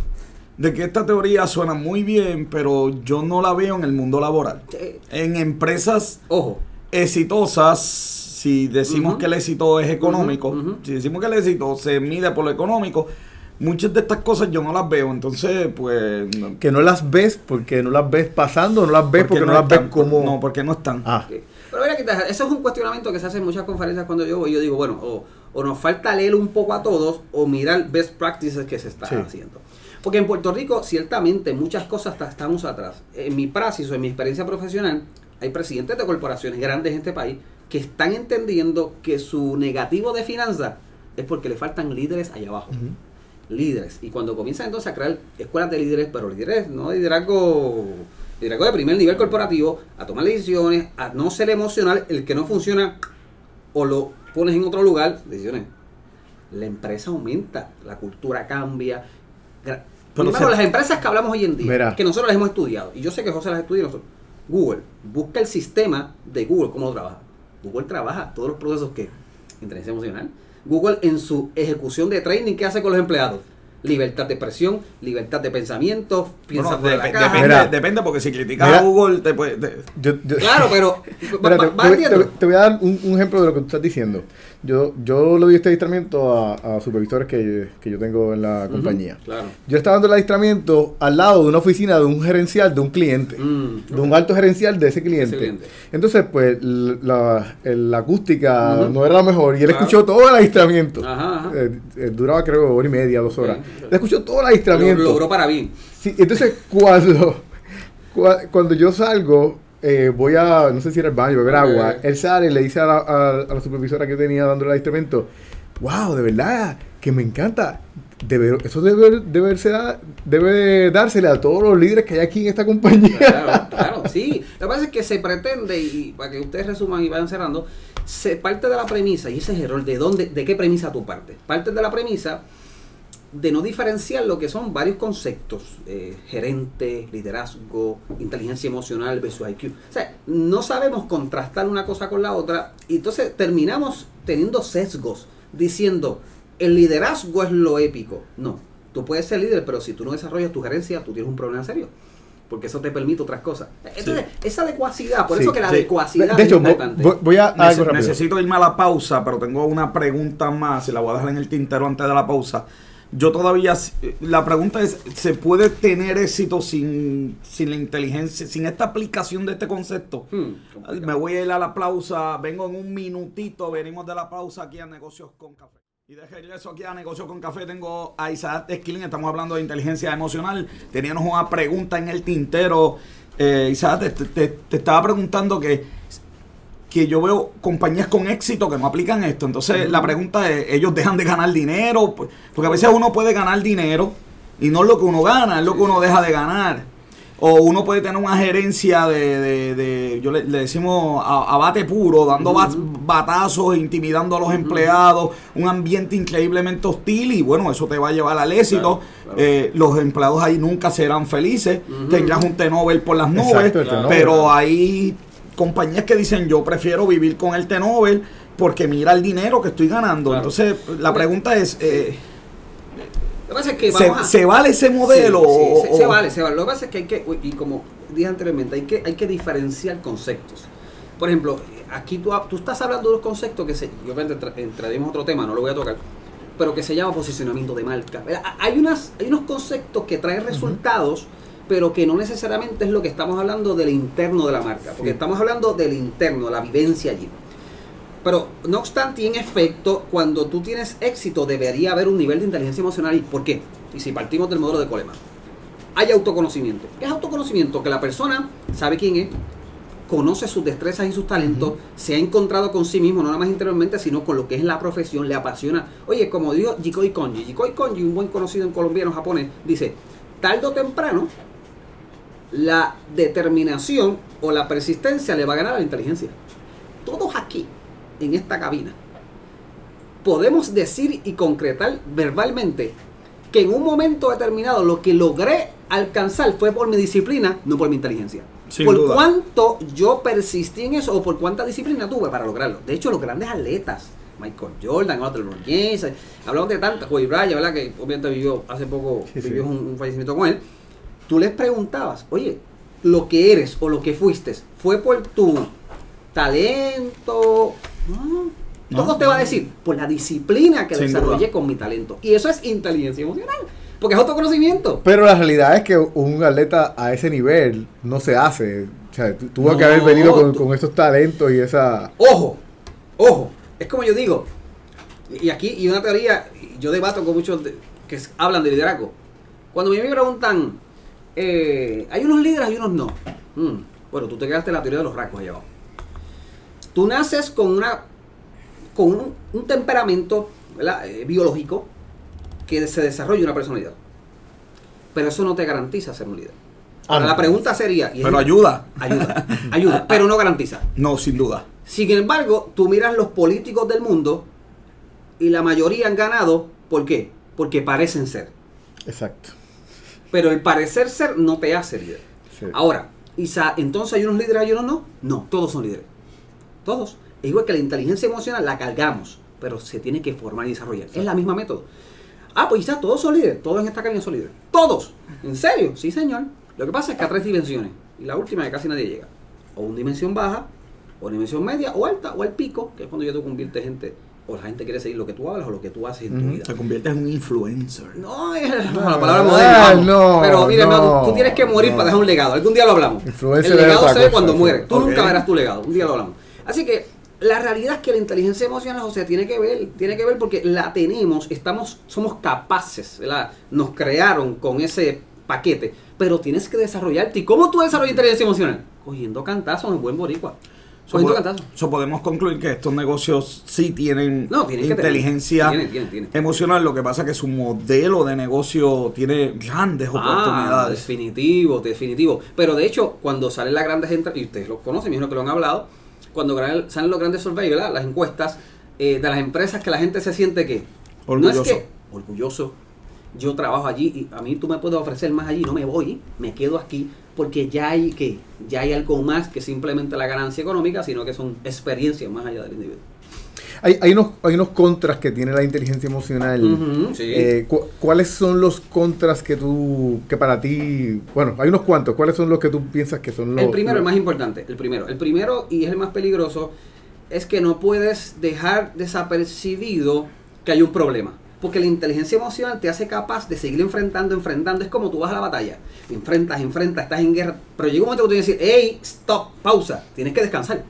De que esta teoría suena muy bien, pero yo no la veo en el mundo laboral. En empresas Ojo, exitosas, si decimos que el éxito es económico, si decimos que el éxito se mide por lo económico, muchas de estas cosas yo no las veo. Entonces, pues... no- Que no las ves porque no las ves pasando, no las ves porque, no, las ves como... No, porque no están. Ah. Pero mira que te- eso es un cuestionamiento que se hace en muchas conferencias cuando yo voy. Yo digo, bueno, o, o nos falta leer un poco a todos o mirar best practices que se están Sí. haciendo. Porque en Puerto Rico, ciertamente, muchas cosas ta- estamos atrás. En mi praxis o en mi experiencia profesional, hay presidentes de corporaciones grandes en este país que están entendiendo que su negativo de finanzas es porque le faltan líderes allá abajo. líderes. Y cuando comienzan entonces a crear escuelas de líderes, pero líderes, no liderazgo, liderazgo de primer nivel corporativo, a tomar decisiones, a no ser emocional, el que no funciona o lo pones en otro lugar, decisiones. La empresa aumenta, la cultura cambia. Pero se- las empresas que hablamos hoy en día, Mira. que nosotros las hemos estudiado, y yo sé que José las estudia nosotros, Google, busca el sistema de Google, cómo lo trabaja. Google trabaja todos los procesos que, inteligencia emocional, Google en su ejecución de training, ¿qué hace con los empleados? Libertad de expresión, libertad de pensamiento, piensa Bueno, fuera de la caja. depende, Mira. depende, porque si criticas Mira. a Google, te puede- te- Yo- yo- Claro, pero va- te, va- te voy a dar un, un ejemplo de lo que tú estás diciendo. Yo, yo le doy este adiestramiento a, a supervisores que, que yo tengo en la compañía. Claro. Yo estaba dando el adiestramiento al lado de una oficina de un gerencial de un cliente. Mm, De un alto gerencial de ese cliente. Ese cliente. Entonces, pues, la, la acústica no era la mejor. Y él Claro. escuchó todo el adiestramiento. Ajá, ajá. Eh, eh, duraba, creo, hora y media, dos horas. Ok. Él escuchó todo el Lo, adiestramiento. logró para bien. Sí, entonces (laughs) cuando, cua- cuando yo salgo, eh, voy a, no sé si era el baño, beber agua, él sale y le dice a la, a- a la supervisora que tenía dándole el instrumento, wow, de verdad, que me encanta. Debe, eso debe, debe, ser- debe dársele a todos los líderes que hay aquí en esta compañía. Claro, (laughs) claro, sí. Lo que pasa es que se pretende, y para que ustedes resuman y vayan cerrando, se parte de la premisa, y ese es el error, ¿de dónde, de qué premisa tú partes? Partes de la premisa de no diferenciar lo que son varios conceptos, eh, gerente, liderazgo, inteligencia emocional versus IQ. O sea, no sabemos contrastar una cosa con la otra, y entonces terminamos teniendo sesgos, diciendo, el liderazgo es lo épico. No, tú puedes ser líder, pero si tú no desarrollas tu gerencia, tú tienes un problema serio. Porque eso te permite otras cosas. Entonces, esa adecuacidad, por Sí, eso que la sí. adecuacidad De hecho, es importante. vo- voy a Nece- algo rápido. necesito irme a la pausa, pero tengo una pregunta más y la voy a dejar en el tintero antes de la pausa. Yo todavía, la pregunta es, ¿se puede tener éxito sin, sin la inteligencia, sin esta aplicación de este concepto? Hmm. Me voy a ir a la pausa, vengo en un minutito, venimos de la pausa aquí a Negocios con Café. Y de regreso aquí a Negocio con Café tengo a Isaac Esquilín, estamos hablando de inteligencia emocional. Teníamos una pregunta en el tintero. Eh, Isaac, te, te- te estaba preguntando que, que yo veo compañías con éxito que no aplican esto. Entonces la pregunta es, ¿ellos dejan de ganar dinero? Porque a veces uno puede ganar dinero y no es lo que uno gana, es lo que uno deja de ganar. O uno puede tener una gerencia de, de- de- yo le, le decimos a, a bate puro, dando bat- batazos, intimidando a los empleados, un ambiente increíblemente hostil y bueno, eso te va a llevar al éxito. Claro, claro. Eh, los empleados ahí nunca serán felices, tendrás un T-Nobel por las nubes, Exacto, T-Nobel. pero hay compañías que dicen yo prefiero vivir con el T-Nobel porque mira el dinero que estoy ganando. Claro. Entonces la pregunta es... eh, Lo que pasa es que ¿Se, a- se vale ese modelo? Sí, sí, o- se, vale, se vale. Lo que pasa es que hay que, y como dije anteriormente, hay que, hay que diferenciar conceptos. Por ejemplo, aquí tú, tú estás hablando de unos conceptos que se, y obviamente entra- entraremos otro tema, no lo voy a tocar, pero que se llama posicionamiento de marca. Hay, unas, hay unos conceptos que traen resultados, pero que no necesariamente es lo que estamos hablando del interno de la marca, porque Sí. estamos hablando del interno, la vivencia allí. Pero no obstante, en efecto, cuando tú tienes éxito, debería haber un nivel de inteligencia emocional. ¿Y por qué? Y si partimos del modelo de Coleman, hay autoconocimiento. ¿Qué es autoconocimiento? Que la persona sabe quién es, conoce sus destrezas y sus talentos, se ha encontrado con sí mismo, no nada más interiormente, sino con lo que es la profesión, le apasiona. Oye, como dijo Jikoi Konji, Jikoi Konji, un buen conocido en colombiano japonés, dice, tarde o temprano, la determinación o la persistencia le va a ganar a la inteligencia. Todos aquí, en esta cabina, podemos decir y concretar verbalmente que en un momento determinado lo que logré alcanzar fue por mi disciplina, no por mi inteligencia. Sin por duda. cuánto yo persistí en eso o por cuánta disciplina tuve para lograrlo. De hecho, los grandes atletas, Michael Jordan, LeBron James, hablamos de tantas, Kobe Bryant, ¿verdad? Que obviamente vivió hace poco, Sí, sí. vivió Un, un fallecimiento con él. Tú les preguntabas, oye, lo que eres o lo que fuiste, ¿fue por tu talento? No. No. Todos te va a decir, por la disciplina que desarrollé duda. con mi talento. Y eso es inteligencia emocional, porque es autoconocimiento. Pero la realidad es que un atleta a ese nivel no se hace. O sea, tu- tuvo que haber venido con, con esos talentos y esa... Ojo, ojo, es como yo digo, y aquí, y una teoría, yo debato con muchos de- que hablan de liderazgo. Cuando a mí me preguntan, eh, hay unos líderes y unos no. Mm, bueno, tú te quedaste en la teoría de los rasgos allá abajo. Tú naces con una con un, un temperamento. Eh, biológico que se desarrolla una personalidad. Pero eso no te garantiza ser un líder. Ah, Ahora, no. la pregunta sería... y es- Pero ayuda. Ayuda, ayuda, (laughs) pero no garantiza. No, sin duda. Sin embargo, tú miras los políticos del mundo y la mayoría han ganado, ¿por qué? Porque parecen ser. Exacto. Pero el parecer ser no te hace líder. Sí. Ahora, Isa, entonces hay unos líderes y unos no. No, todos son líderes. Todos. Es igual que la inteligencia emocional la cargamos, pero se tiene que formar y desarrollar. Es la misma método. Ah, pues Isa, todos son líderes. Todos en esta cabina son líderes. Todos. ¿En serio? Sí, señor. Lo que pasa es que a tres dimensiones. Y la última que casi nadie llega. O una dimensión baja, o una dimensión media, o alta, o al pico, que es cuando ya tú conviertes gente, o la gente quiere seguir lo que tú hablas o lo que tú haces en tu vida. Te conviertes en un influencer. No, es la No, palabra no, moderna. vamos. no, Pero mira, no, tú tienes que morir no. para dejar un legado. Algún día lo hablamos. Influencer el legado se ve cuando sí. mueres. Tú nunca verás tu legado. Un día lo hablamos. Así que la realidad es que la inteligencia emocional, o sea, tiene que ver, tiene que ver porque la tenemos, estamos, somos capaces, ¿verdad? Nos crearon con ese paquete, pero tienes que desarrollarte. ¿Y cómo tú desarrollas inteligencia emocional? Cogiendo cantazos en buen boricua. So, cantazos. so podemos concluir que estos negocios sí tienen No, que inteligencia Tienen, tienen, tienen. emocional. Lo que pasa es que su modelo de negocio tiene grandes Ah, oportunidades. definitivo, definitivo. Pero de hecho, cuando salen las grandes entrevistas, y ustedes lo conocen, imagino que lo han hablado, cuando salen los grandes surveys, ¿verdad? Las encuestas eh, de las empresas que la gente se siente que Orgulloso. No es que orgulloso. Yo trabajo allí y a mí tú me puedes ofrecer más allí, no me voy, me quedo aquí porque ya hay que ya hay algo más que simplemente la ganancia económica, sino que son experiencias más allá del individuo. Hay, hay, unos, hay unos contras que tiene la inteligencia emocional. Sí. Eh, cu- ¿Cuáles son los contras que tú, que para ti, bueno, hay unos cuantos, ¿cuáles son los que tú piensas que son los... El primero, los- el más importante, el primero. El primero y es el más peligroso es que no puedes dejar desapercibido que hay un problema. Porque la inteligencia emocional te hace capaz de seguir enfrentando, enfrentando. Es como tú vas a la batalla. Enfrentas, enfrentas, estás en guerra. Pero llega un momento que tú tienes que decir, hey, stop, pausa. Tienes que descansar.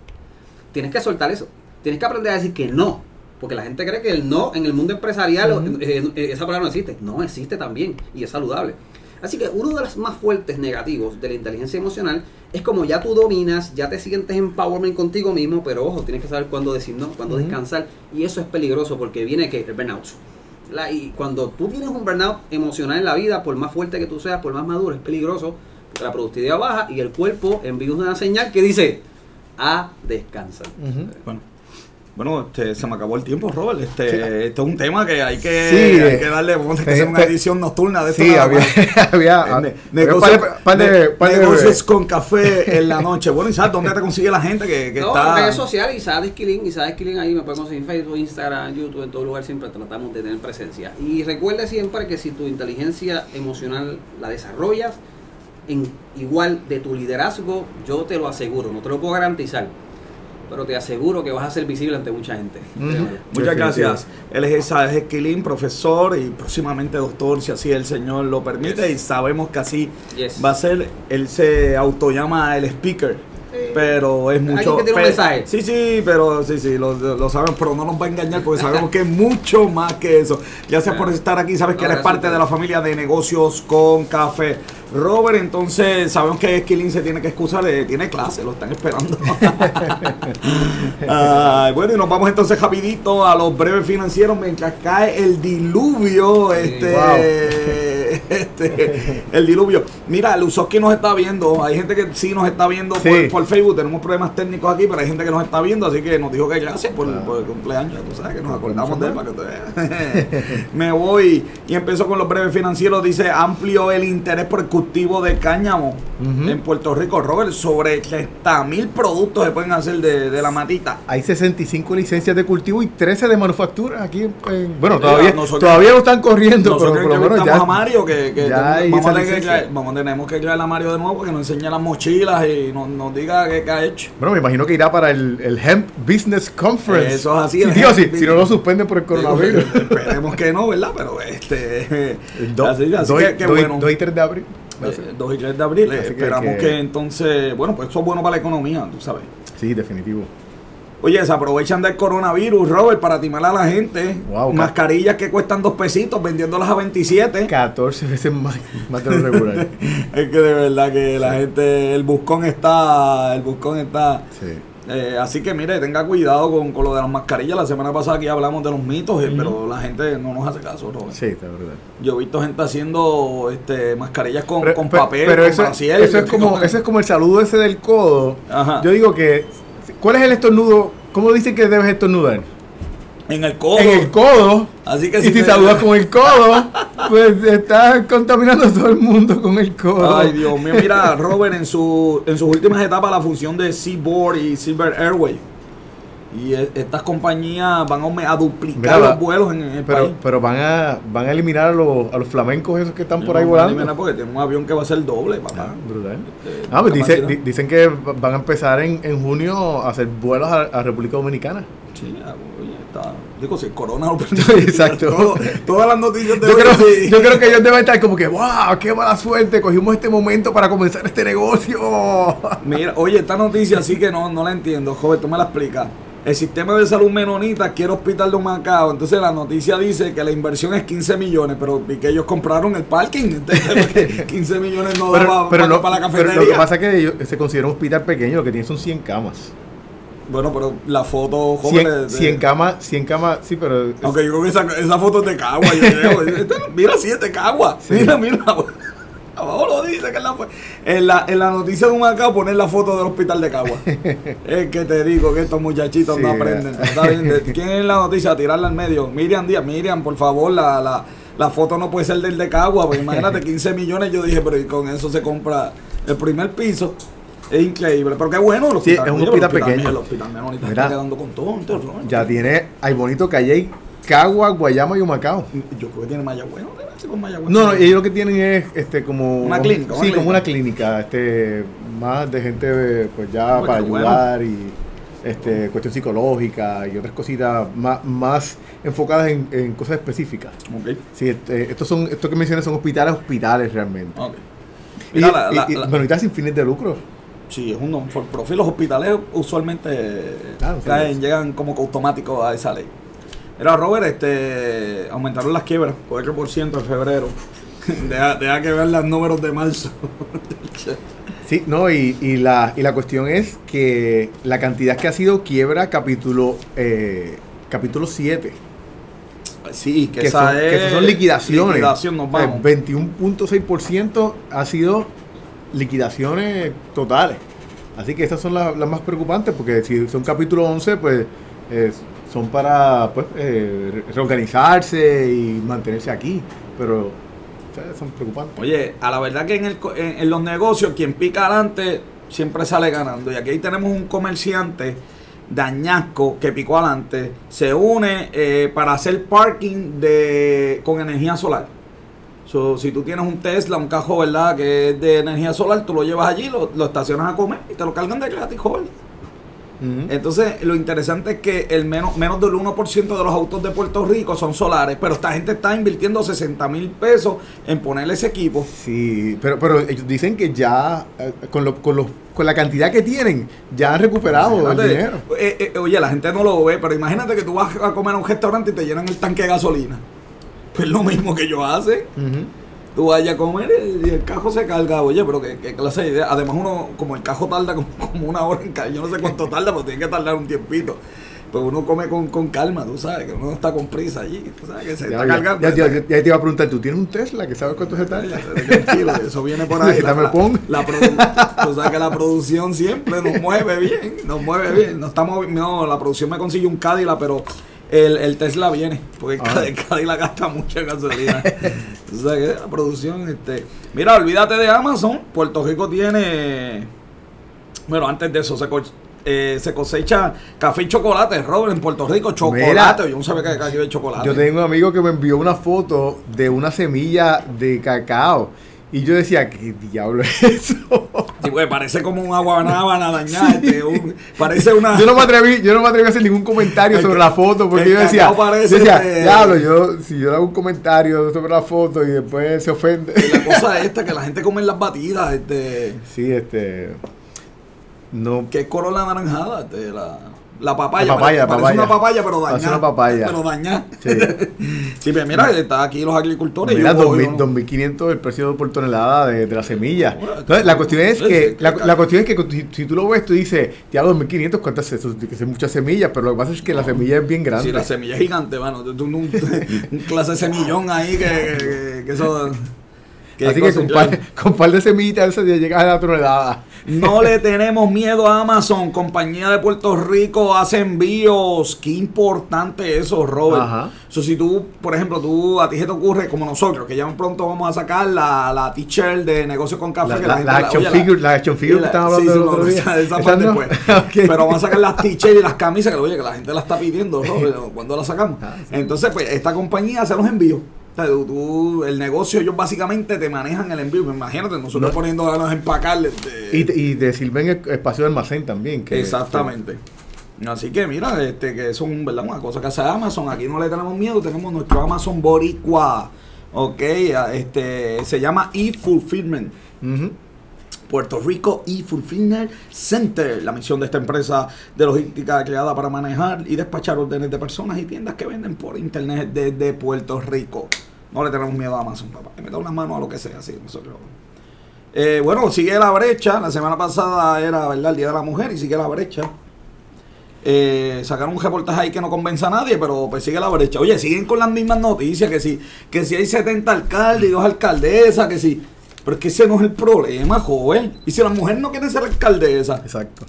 Tienes que soltar eso. Tienes que aprender a decir que no. Porque la gente cree que el no en el mundo empresarial, eh, eh, esa palabra no existe. No, existe también y es saludable. Así que uno de los más fuertes negativos de la inteligencia emocional es como ya tú dominas, ya te sientes empowerment contigo mismo, pero ojo, tienes que saber cuándo decir no, cuándo descansar. Y eso es peligroso porque viene que el burnout. La- y cuando tú tienes un burnout emocional en la vida, por más fuerte que tú seas, por más maduro, es peligroso porque la productividad baja y el cuerpo envía una señal que dice a descansar. Bueno, bueno este, se me acabó el tiempo, Robert. Este, Sí. este es un tema que hay que, Sí, hay que darle, vamos a hacer una eh, edición nocturna de esto. Sí, había, (laughs) había, Ne- había negocios, ne- con café (laughs) en la noche. Bueno, Isaac, ¿dónde te consigue la gente que, que no, está? redes sociales, Isaac Esquilín, Isaac Esquilín ahí me pueden conseguir en Facebook, Instagram, YouTube, en todo lugar siempre tratamos de tener presencia. Y recuerde siempre que si tu inteligencia emocional la desarrollas, en igual de tu liderazgo, yo te lo aseguro, no te lo puedo garantizar, pero te aseguro que vas a ser visible ante mucha gente. Ujú. Muchas Definitivo. gracias. Él es Isaac Esquilín, profesor y próximamente doctor, si así el Señor lo permite. Yes. Y sabemos que así Yes. va a ser. Él se autollama el speaker. Pero es mucho. Alguien que tiene un pe- mensaje. Sí, sí, pero sí, sí, lo, lo sabemos, pero no nos va a engañar porque sabemos que es mucho más que eso. Gracias por estar aquí, sabes que eres parte de la familia de negocios con café. Robert, entonces sabemos que Esquilín se tiene que excusar, eh, tiene clase, lo están esperando. (laughs) Bueno, y nos vamos entonces rapidito a los breves financieros mientras cae el diluvio. Sí, este, (laughs) este, el diluvio. Mira, Luzoski nos está viendo. Hay gente que sí nos está viendo Sí. por, por Facebook. Tenemos problemas técnicos aquí, pero hay gente que nos está viendo. Así que nos dijo que gracias por, por el cumpleaños. Tú sabes que nos acordamos de él para que veas. (laughs) Me voy y empezó con los breves financieros. Dice: amplio el interés por el cultivo de cáñamo en Puerto Rico. Robert, sobre 30 mil productos se pueden hacer de, de la matita. Hay 65 licencias de cultivo y 13 de manufactura aquí. en- en- bueno, todavía, nosotros- todavía no están corriendo, Nosotros pero por lo menos ya. a Mario, que, que ya tenemos- hay vamos, a tener que traer- vamos, tenemos que traer a Mario de nuevo que nos enseñe las mochilas y nos, nos diga qué, qué ha hecho. Bueno, me imagino que irá para el, el Hemp Business Conference. Eso es así, Sí, digo, Hemp si, no lo suspenden por el coronavirus. Digo, (laughs) esperemos que no, ¿verdad? Pero este. (laughs) Do- así así dos- que, que dos y- bueno. dos y 3 de abril. Eh, 2 y 3 de abril. eh, que- esperamos que, que- entonces. Bueno, pues eso es bueno para la economía, tú sabes. Sí, definitivo. Oye, se aprovechan del coronavirus, Robert, para timar a la gente. Wow, ca- Mascarillas que cuestan 2 pesitos vendiéndolas a 27. 14 veces más, más de lo regular. (laughs) Es que de verdad que la gente, el buscón está, el buscón está. Sí. eh, así que mire, tenga cuidado con, con lo de las mascarillas. La semana pasada aquí hablamos de los mitos, eh, pero la gente no nos hace caso, Robert. Sí, está verdad. Yo he visto gente haciendo este, mascarillas con, Pero, con papel, pero con eso, eso es como, (laughs) ese es como el saludo ese del codo. Ajá. Yo digo que, ¿cuál es el estornudo? ¿Cómo dicen que debes estornudar? en el codo. En el codo. Así que y si te- saludas con el codo, (laughs) pues estás contaminando a todo el mundo con el codo. Ay, Dios mío, mira, Robert, en, su, en sus últimas etapas, la función de Seaboard y Silver Airway. Y e- estas compañías van a, duplicar Mira, los vuelos en, el Pero, país. pero van a van a eliminar a los, a los flamencos esos que están por ahí volando. mira, Porque tiene un avión que va a ser doble, papá. Ah, brutal. Este, Ah, pues dice- capacidad. di- dicen que van a empezar en, en junio a hacer vuelos a, a República Dominicana. Sí, oye, está. Digo, si el corona lo (laughs) Exacto. Todo- todas las noticias de Yo creo, sí. yo creo que ellos deben estar como que, wow, qué mala suerte, cogimos este momento para comenzar este negocio. Mira, oye, esta noticia sí que no, no la entiendo, joven, tú me la explicas. El sistema de salud menonita quiere hospital de Humacao. Entonces la noticia dice que la inversión es 15 millones, pero que ellos compraron el parking. Entonces, (laughs) porque 15 millones no Pero, daba pero no- para la pero cafetería. lo que pasa es que ellos- se considera un hospital pequeño, lo que tiene son 100 camas. Bueno, pero la foto, joven, 100, de- de- 100 camas, 100 camas, sí, pero... Aunque yo creo que esa, esa foto es de Cagua. yo creo. (laughs) Mira, sí, es de Cagua. Sí. Mira, mira. Abajo lo dice que es la, en la en la noticia de Humacao poner la foto del hospital de Cagua. (laughs) es que te digo que estos muchachitos Sí, no aprenden. está bien. ¿Quién es la noticia? Tirarla al medio. Miriam Díaz, Miriam, por favor, la, la, la foto no puede ser del de Cagua. Porque imagínate, (laughs) 15 millones. Yo dije, pero y con eso se compra el primer piso. Es increíble. Pero qué bueno. Sí, hospital, es un hospital pequeño. El hospital Mira. está quedando con todo. Ya tiene, hay bonito Calle, Cagua, Guayama y Humacao. Yo creo que tiene Mayagüez, ¿no? Con Mayagüez. No, no, ellos lo que tienen es este como Una clínica, sí, como una clínica, este más de gente pues ya para bueno. ayudar y este cuestión psicológica y otras cositas más, más enfocadas en, en cosas específicas. Sí, este, estos son estos que mencioné son hospitales, hospitales realmente. ok. Y, Mira, la- y- la- y- la- bueno, ahorita sin fines de lucro. sí, es un non. Los hospitales usualmente Ah, no caen, llegan como que automáticos a esa ley. Era Robert, este, aumentaron las quiebras por 4% en febrero. (laughs) deja, deja que vean los números de marzo. (laughs) Sí, no, y, y, la, y la cuestión es que la cantidad que ha sido quiebra capítulo eh, capítulo 7. Sí, que, que, esa son, es que esas son liquidaciones. liquidación, nos vamos. Eh, 21.6% ha sido liquidaciones totales. Así que esas son las, las más preocupantes, porque si son capítulo 11, pues eh, son para pues, eh, reorganizarse y mantenerse aquí. Pero son preocupantes. Oye, a la verdad que en, el, en, en los negocios quien pica adelante siempre sale ganando. Y aquí tenemos un comerciante de Añasco que picó adelante. Se une eh, para hacer parking de con energía solar. So, si tú tienes un Tesla, un cajo, ¿verdad? Que es de energía solar, tú lo llevas allí, lo, lo estacionas a comer y te lo cargan de gratis, joven. Entonces, lo interesante es que el menos, menos del 1% de los autos de Puerto Rico son solares, pero esta gente está invirtiendo 60 mil pesos en ponerle ese equipo. Sí, pero, pero ellos dicen que ya eh, con, lo- con, los- con la cantidad que tienen, ya han recuperado el dinero. eh, eh, oye, la gente no lo ve, pero imagínate que tú vas a comer a un restaurante y te llenan el tanque de gasolina. Pues lo mismo que ellos hacen. Ujú. Tú vayas a comer y el cajo se carga. Oye, pero qué, qué clase de idea. Además, uno, como el cajo tarda como, (laughs) como una hora en caer, yo no sé cuánto tarda, pero tiene que tardar un tiempito. Pues uno come con, con calma, tú sabes, que uno no está con prisa allí. Tú sabes que se Ya, está ya, cargando. ya- ya- te iba a preguntar, ¿tú tienes un Tesla que sabes cuánto se tarda? Tranquilo, eso viene por ahí. (laughs) La produ- tú sabes que la producción siempre nos mueve bien, nos mueve bien. No, estamos, no, la producción me consigue un Cadillac, pero el, el Tesla viene, porque Ah. Cadillac gasta mucha gasolina. (laughs) Tú sabes que la producción, este. Mira, olvídate de Amazon. Puerto Rico tiene. Bueno, antes de eso se, co- eh, se cosecha café y chocolate, Robert, en Puerto Rico. Chocolate. Yo no sabía que aquí había chocolate. Yo tengo un amigo que me envió una foto de una semilla de cacao. Y yo decía, ¿qué diablo es eso? Pues, parece como un aguanábana dañada. este, un- parece una. Yo no me atreví, yo no me atreví a hacer ningún comentario sobre la foto porque yo decía, yo decía, diablo, yo, si yo hago un comentario sobre la foto y después se ofende. La cosa esta, que la gente come las batidas, este. Sí, este, no, que es color la naranjada, este, la, la papaya. La papaya, parece, papaya. una papaya, pero dañada. Parece una papaya. Pero dañada. Sí. (laughs) Sí, pero mira, está aquí los agricultores. Mira, yo voy, 2000, yo no- 2.500 el precio por tonelada de, de la semilla. Bueno, Entonces, la cuestión es que, la, la cuestión es que si, si tú lo ves, tú dices, te hago 2.500, ¿cuántas es eso? Que ser muchas semillas, pero lo que pasa es que la semilla es bien grande. Sí, la semilla es gigante, mano. Tú, tú, un, (laughs) un clase de semillón ahí que, que, que eso. Así que con par, (laughs) con par de semillitas esas ya llegas a la tonelada. No le (laughs) tenemos miedo a Amazon. Compañía de Puerto Rico hace envíos. Qué importante eso, Robert. Ajá. So, si tú, por ejemplo, tú a ti se te ocurre, como nosotros, que ya pronto vamos a sacar la, la t-shirt de negocio con café. La, que la, la action oye, figure, la action figure que sí, hablando sí, el no, día. esa- esa (laughs) ¿Esa parte no? Pero vamos a sacar las t-shirts y las camisas, que oye, que la gente la está pidiendo, Robert. ¿Cuándo la sacamos? Ah, sí. Entonces, pues, esta compañía hace los envíos. O sea, tú- tú- el negocio, ellos básicamente te manejan el envío. Imagínate, nosotros No. poniendo ganas de empacarle. este, Y, y te sirven espacio de almacén también. Que, Exactamente. Así que mira, este que son ¿verdad? una cosa que hace Amazon. Aquí no le tenemos miedo, tenemos nuestro Amazon Boricua. Ok, a- este se llama eFulfillment. Puerto Rico eFulfillment Center. La misión de esta empresa de logística creada para manejar y despachar órdenes de personas y tiendas que venden por internet desde Puerto Rico. No le tenemos miedo a Amazon, papá. Le meta una mano a lo que sea, así nosotros. Eh, bueno, sigue la brecha. La semana pasada era ¿verdad? el Día de la Mujer y sigue la brecha. Eh, sacaron un reportaje ahí que no convence a nadie, pero pues sigue la brecha. Oye, siguen con las mismas noticias, que si, que si hay 70 alcaldes y dos alcaldesas, que si... Pero es que ese no es el problema, joven. Y si la mujer no quiere ser alcaldesa, Exacto.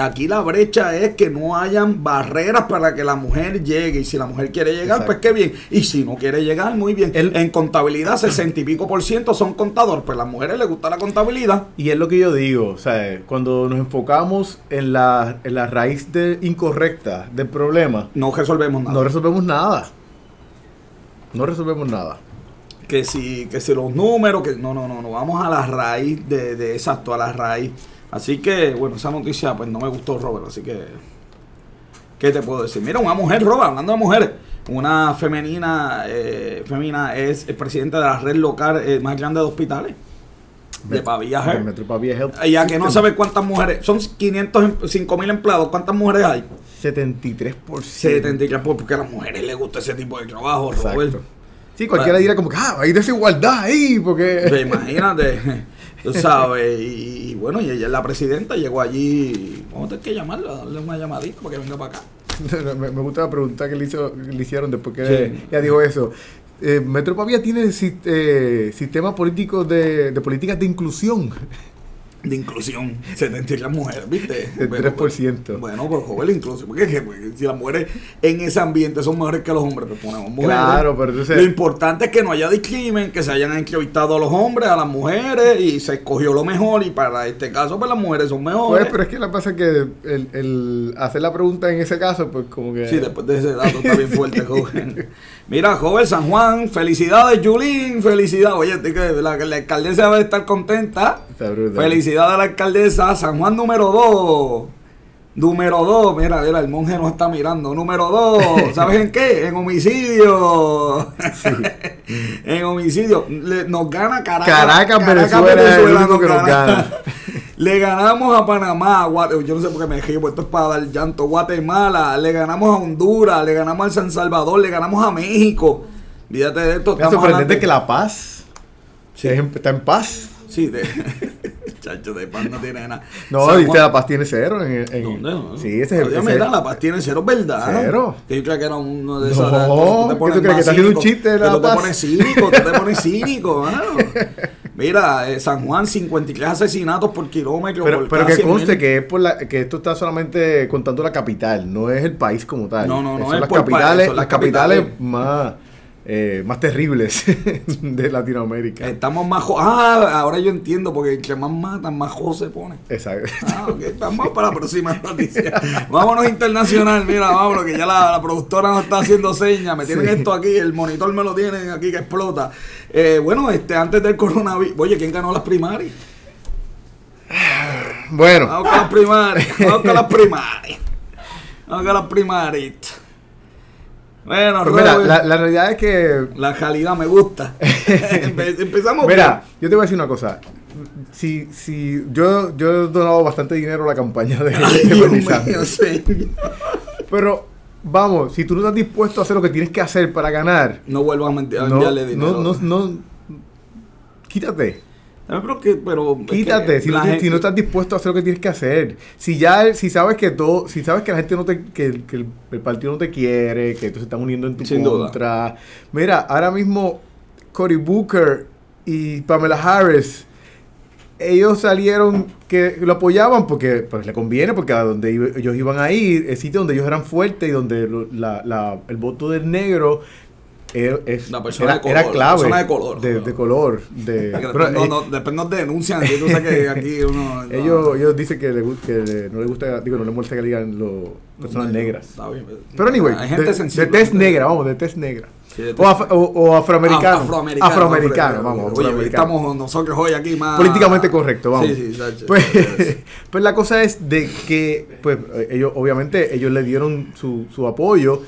Aquí la brecha es que no hayan barreras para que la mujer llegue. Y si la mujer quiere llegar, Exacto. pues qué bien. Y si no quiere llegar, muy bien. El- en contabilidad, 60 y pico por ciento son contadores. Pues a las mujeres les gusta la contabilidad. Y es lo que yo digo, o sea, cuando nos enfocamos en la, en la raíz de, incorrecta del problema, No resolvemos nada. no resolvemos nada. No resolvemos nada. que si, que si los números, que no, no, no, no, vamos a la raíz de, de exacto, a la raíz. Así que, bueno, esa noticia pues no me gustó, Robert, así que, ¿qué te puedo decir? Mira, una mujer, Robert, hablando de mujeres, una femenina, eh, femina es el presidente de la red local eh, más grande de hospitales, de Pavia El Metro Pavia Health Ya que no System. sabe cuántas mujeres, son 500, 5 mil empleados, ¿cuántas mujeres hay? 73%. 73 porque a las mujeres les gusta ese tipo de trabajo, Robert. Exacto. Sí, cualquiera dirá como que ah, hay desigualdad ahí, porque... Imagínate, (laughs) (laughs) tú sabes, y, y bueno, y ella es la presidenta, llegó allí, vamos a tener que llamarla, darle una llamadita para que venga para acá. (laughs) me, me gusta la pregunta que le, hizo, le hicieron después que Sí. ella dijo eso. Eh, Metropavia tiene eh, sistema político de, de políticas de inclusión. De inclusión, 73 mujeres, ¿viste? El Bueno, 3%. Bueno, pues joven, inclusión, porque, es que, pues, si las mujeres en ese ambiente son mejores que los hombres, pues ponemos mujeres. Claro, pero entonces- Lo importante es que no haya discrimen, que se hayan entrevistado a los hombres, a las mujeres, y se escogió lo mejor, y para este caso, pues las mujeres son mejores. Pues, pero es que la pasa es que el, el hacer la pregunta en ese caso, pues como que... Sí, después de ese dato está bien fuerte, joven. Mira, joven San Juan, felicidades, Julín, felicidades. Oye, la, la alcaldesa debe estar contenta. Está brutal. Felicidades a la alcaldesa, San Juan número 2. Número 2, mira, mira, el monje nos está mirando. Número 2, ¿sabes en qué? En homicidio. (laughs) en homicidio. Le- nos gana Caracas. Caracas, Venezuela es el único que nos gana. (laughs) Le ganamos a Panamá, yo no sé por qué me dejé, pues esto es para dar llanto. Guatemala, le ganamos a Honduras, le ganamos a San Salvador, le ganamos a México. Fíjate de esto. Es sorprendente que La Paz Sí. está en paz. Sí, de. (laughs) Chacho, de paz no tiene nada. (laughs) No, San dice Juan- La Paz tiene cero. En, en- ¿Dónde? no? Sí, ese es el... Ese- mira, La Paz tiene cero, ¿verdad? Cero. Que yo creía que era uno de No, esos. ¿qué tú crees, que está haciendo un chiste de La tú te pones cínico, tú te pones (laughs) cínico. Mira, eh, San Juan, 53 asesinatos por kilómetro. Pero, por pero que 100.000. conste que es por la, que esto está solamente contando la capital, no es el país como tal. No, no, no Son es las por país, capitales, son las las capitales, capitales. más, eh, más terribles (laughs) de Latinoamérica. Estamos más. Ah, ahora yo entiendo, porque entre más matan, más jo se pone. Exacto. Ah, ok, (laughs) vamos para la próxima noticia. Vámonos internacional, mira, vámonos, que ya la, la productora nos está haciendo señas. Me tienen Sí. esto aquí, el monitor me lo tienen aquí que explota. Eh, bueno, este, antes del coronavirus. Oye, ¿quién ganó las primarias? (sighs) Bueno, Vamos con las primarias. Vamos con las primarias. Vamos con las primarias. Bueno, pues mira, la, la realidad es que la calidad me gusta. (laughs) Empe- Empezamos Mira, yo te voy a decir una cosa. Si, si yo, yo he donado bastante dinero a la campaña de. Ay, de Dios mío, sí. Pero, vamos, si tú no estás dispuesto a hacer lo que tienes que hacer para ganar, No vuelvas a mentir- a no, enviarle dinero. no, no, no, quítate. Pero, que, pero es que Quítate, si no, la tienes- gente- si no estás dispuesto a hacer lo que tienes que hacer. Si ya, si sabes que todo, si sabes que la gente no te, que, que el, el partido no te quiere, que se están uniendo en tu Sin duda. contra. Mira, ahora mismo Cory Booker y Pamela Harris, ellos salieron que lo apoyaban porque pues, le conviene, porque a donde iba- ellos iban a ir, el sitio donde ellos eran fuertes y donde lo- la- la- el voto del negro era, es- La persona era, de era color, la clave. persona de color. De, de color. de- después, no, eh, no- después nos denuncian. Tú sabes que aquí uno. (laughs) no- ellos, ellos dicen que, le, que no les gusta, digo, no les molesta que le digan los personas negras. Está bien. Pero anyway, Hay gente de, sensible. de tez negra, vamos, de tez negra. O, af- o, o afroamericano. Ah, afroamericano. Afroamericano, afro- vamos, Oye, afroamericano. estamos nosotros hoy aquí más. Políticamente correcto, vamos. Sí, sí, Sacho. Pues, (laughs) pues la cosa es de que, pues, eh, ellos, obviamente, ellos le dieron su, su apoyo.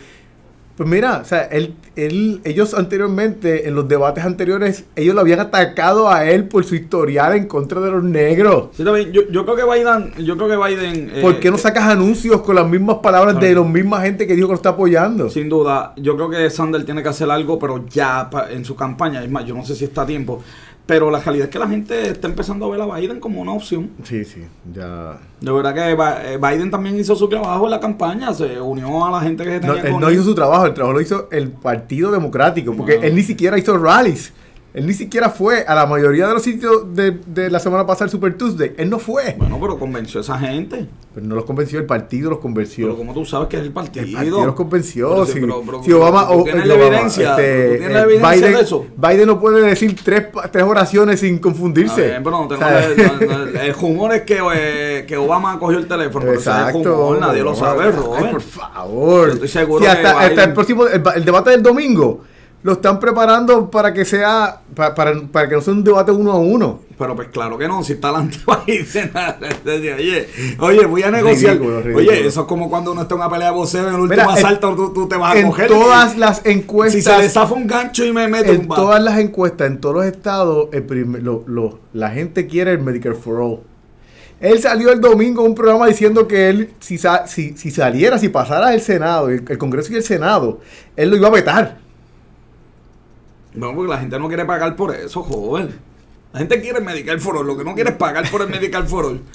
Pues mira, o sea, él, él, ellos anteriormente, en los debates anteriores, ellos lo habían atacado a él por su historial en contra de los negros. Sí, también, yo, yo creo que Biden. Yo creo que Biden. eh, ¿Por qué no sacas anuncios con las mismas palabras de la misma gente que dijo que lo está apoyando? Sin duda, yo creo que Sanders tiene que hacer algo, pero ya pa- en su campaña. Es más, yo no sé si está a tiempo. Pero la realidad es que la gente está empezando a ver a Biden como una opción. Sí, sí, ya. De verdad que eh, Biden también hizo su trabajo en la campaña. Se unió a la gente que se No, tenía él con no él. hizo su trabajo, el trabajo lo hizo el Partido Democrático, porque él ni siquiera hizo rallies. Él ni siquiera fue a la mayoría de los sitios de, de la semana pasada, el Super Tuesday. Él no fue. Bueno, pero convenció a esa gente. Pero no los convenció, el partido los convenció. Pero como tú sabes que es el partido. El partido los convenció. Pero sí, si, pero- pero- si Obama. ¿tú tienes eh, la evidencia? este, ¿Tú tienes la eh, evidencia Biden, de eso? Biden no puede decir tres, tres oraciones sin confundirse. bien, pero no te- O sea, (laughs) no- no- el humor es que, eh, que Obama cogió el teléfono. Pero el Exacto. humor, nadie lo sabe, Ay, Robert. por favor. Yo estoy seguro Si que hasta, hasta Biden- el próximo, el, el debate del domingo, lo están preparando para que sea, pa- para, para que no sea un debate uno a uno. Pero pues claro que no, si está delante Biden. oye, oye, voy a negociar. Ridículo, ridículo. Oye, eso es como cuando uno está en una pelea de boxeo en el último Mira, en- asalto, tú, tú te vas a En coger. todas y- las Si se le encuestas, zafa un gancho y me mete en un todas las encuestas, en todos los estados, el prim- lo- lo- la gente quiere el Medicare for All. Él salió el domingo en un programa diciendo que él, si, si, si saliera, si pasara el Senado, el, el Congreso y el Senado, él lo iba a vetar. No, porque la gente no quiere pagar por eso, joven. La gente quiere Medical for All, lo que no quiere es pagar por el Medical for All. (laughs)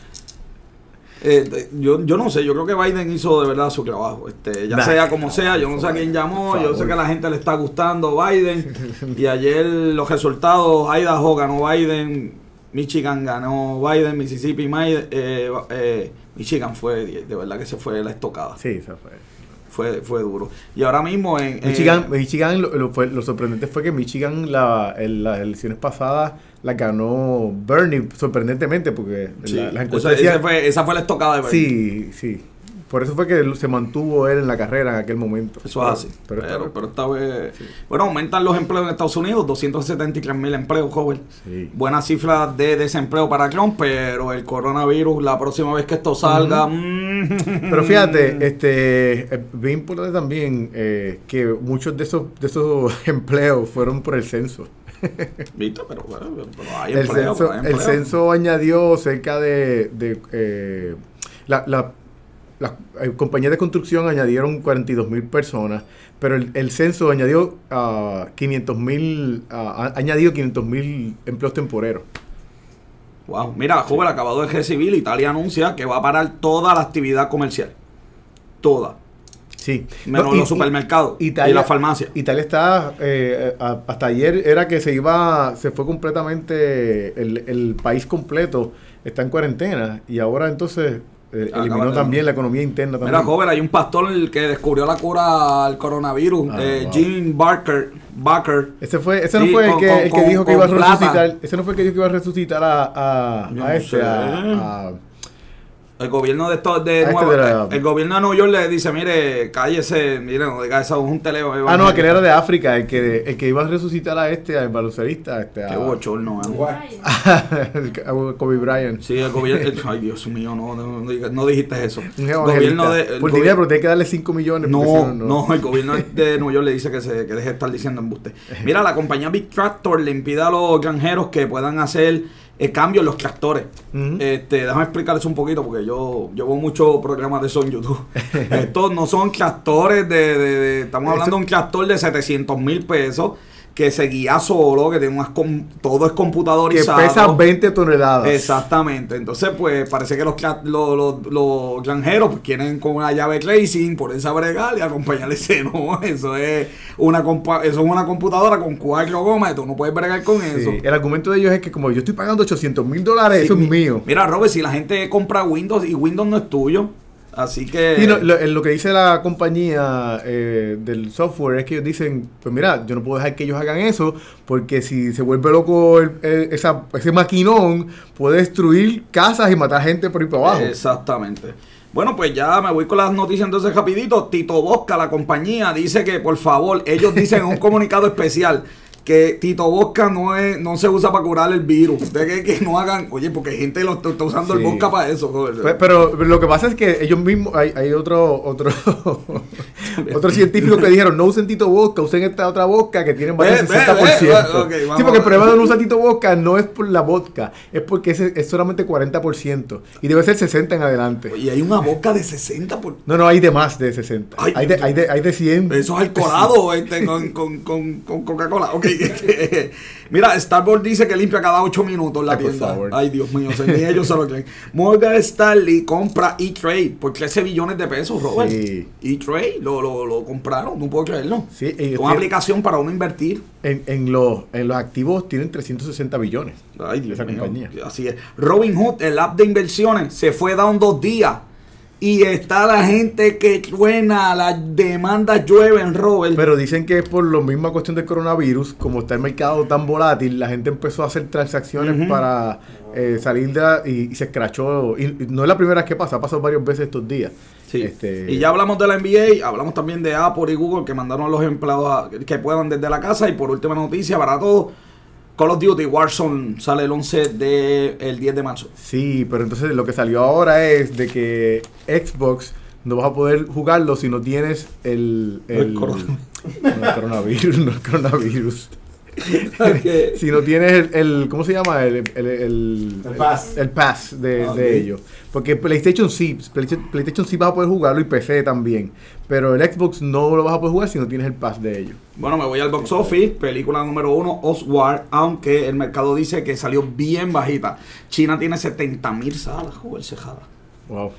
Eh, yo, yo no sé, yo creo que Biden hizo de verdad su trabajo. Este, ya Nah, sea como sea, yo no sé a quién llamó, yo sé que a la gente le está gustando Biden. (laughs) y ayer los resultados, Idaho ganó Biden, Michigan ganó Biden, Mississippi, eh, eh, Michigan fue, de verdad que se fue la estocada. Sí, eso fue. Fue, fue duro. Y ahora mismo en... Michigan, Michigan lo, lo fue- lo sorprendente fue que Michigan la, en las elecciones pasadas la ganó Bernie, sorprendentemente, porque sí, la- las encuestas esa decían- fue, esa fue la estocada de Biden. Sí, sí. Por eso fue que se mantuvo él en la carrera en aquel momento. Eso es así. Pero, Pero, esta pero, vez- esta vez. Bueno, aumentan los empleos en Estados Unidos, 273 mil empleos, joven. Sí. Buena cifra de desempleo para Trump, pero el coronavirus, la próxima vez que esto salga. mm, Pero fíjate, este, es bien importante también eh, que muchos de esos, de esos (laughs) empleos fueron por el censo. (laughs) ¿Viste? Pero, bueno, pero hay El empleo, censo, pero hay el censo añadió cerca de... de, eh, la, la- las eh, compañías de construcción añadieron 42 mil personas, pero el, el censo añadió a 500 mil, ha añadido 500 mil empleos temporeros. Wow. Mira, joven, acabado de recibir, Italia anuncia que va a parar toda la actividad comercial. Toda. Sí. Menos No, y- los supermercados y, Italia- la farmacia. Italia está, eh, hasta ayer era que se iba, se fue completamente, el, el país completo está en cuarentena y ahora entonces eliminó de- también la economía interna también. Mira, joven, hay un pastor que descubrió la cura al coronavirus, Ah, eh, wow. Jim Barker. Barker. Ese fue, ese no Sí, fue el con- que, con- el que dijo que iba a plata. resucitar, ese no fue el que dijo que iba a resucitar a, a, a no este, a- El gobierno de estos de este Nueva el gobierno de Nueva York le dice, mire, cállese, mire, no diga eso, es un teleo. ah no, aquel era de África, el que, el que iba a resucitar a este, al baloncerista, este, a, Qué bochorno, (laughs) a Kobe Bryant. Sí, el gobierno, el- ay Dios mío, no, no, no diga- no dijiste eso. El gobierno de, el Por gobi- dinero, pero tiene que darle 5 millones. no, no, el gobierno de Nueva York le dice que se que deje de estar diciendo embuste. Mira, la compañía Big Tractor le impide a los granjeros que puedan hacer eh, cambios en los tractores. Ujú. Este, déjame explicarles un poquito porque yo, yo veo muchos programas de eso en YouTube. (laughs) Estos no son tractores de, de- de- estamos hablando de un tractor de 700 mil pesos que se guía solo, que tiene unas com- todo es que computadorizado. pesa 20 toneladas. Exactamente. Entonces, pues parece que los, los, los, los granjeros pues, quieren con una llave racing ponerse a bregar y acompañarle ese. (laughs) No, eso es una eso es una computadora con cuatro gomas. Tú no puedes bregar con Sí, eso. El argumento de ellos es que como yo estoy pagando 800 mil dólares, Sí, eso es mi- mío. Mira, Robert, si la gente compra Windows y Windows no es tuyo, así que. Y no, lo, lo que dice la compañía eh, del software es que ellos dicen, pues mira, yo no puedo dejar que ellos hagan eso, porque si se vuelve loco el- el- esa- ese maquinón, puede destruir casas y matar gente por ahí para abajo. Exactamente. Bueno, pues ya me voy con las noticias entonces rapidito. Tito Bosca, la compañía, dice que por favor, ellos dicen en un (laughs) comunicado especial que Tito Bosca no es, no se usa para curar el virus. De que, que no hagan, oye, porque hay gente lo está, usando el. Bosca para eso. Pues, pero lo que pasa es que ellos mismos, hay, hay otro, otro, (laughs) otro científico que dijeron, no usen Tito Bosca, usen esta otra vodka que tiene más del Ve, ve, 60%. ve, ok, sí, porque el problema de no usar Tito Bosca no es por la vodka, es porque es, es solamente 40% y debe ser 60 en adelante. Y hay una boca de 60 por... No, no, hay de más de 60. Ay, hay, de, hay, de, hay de 100. Eso es alcoholado este, con, con, con, con Coca-Cola. Ok. Este, (laughs) Mira, Starboard dice que limpia cada 8 minutos la Ay, tienda. Ay, Dios mío, se- ni ellos se lo creen. (laughs) Morgan Stanley compra E-Trade por 13 billones de pesos, Robert. Sí. E-Trade lo, lo, lo compraron, no puedo creerlo. Sí, Una estoy- aplicación para uno invertir. En, en, los, en los activos tienen 360 billones. Ay, Dios Esa mío. compañía. Así es. Robin Hood, el app de inversiones, se fue down dos días. Y está la gente que truena, las demandas llueven, Robert. Pero dicen que es por la misma cuestión del coronavirus, como está el mercado tan volátil, la gente empezó a hacer transacciones para eh, salir de la- y, y se escrachó. Y, y no es la primera vez que pasa, ha pasado varias veces estos días. Sí. Este, Y ya hablamos de la NBA, hablamos también de Apple y Google que mandaron a los empleados a- que puedan desde la casa. Y por última noticia, para todos, Call of Duty Warzone sale el 11 de el 10 de marzo. Sí, pero entonces lo que salió ahora es de que Xbox no vas a poder jugarlo si no tienes el, El el, corona- (laughs) no, el coronavirus, no el coronavirus. (laughs) Si no tienes el, el- ¿cómo se llama? El, el, el, El pass. el pass de, Ah, de ok. ellos. Porque PlayStation sí, PlayStation, PlayStation sí vas a poder jugarlo y PC también. Pero el Xbox no lo vas a poder jugar si no tienes el pass de ellos. Bueno, me voy al box office, película número uno, Oswald, aunque el mercado dice que salió bien bajita. China tiene 70 mil salas, joder, cejada. Wow.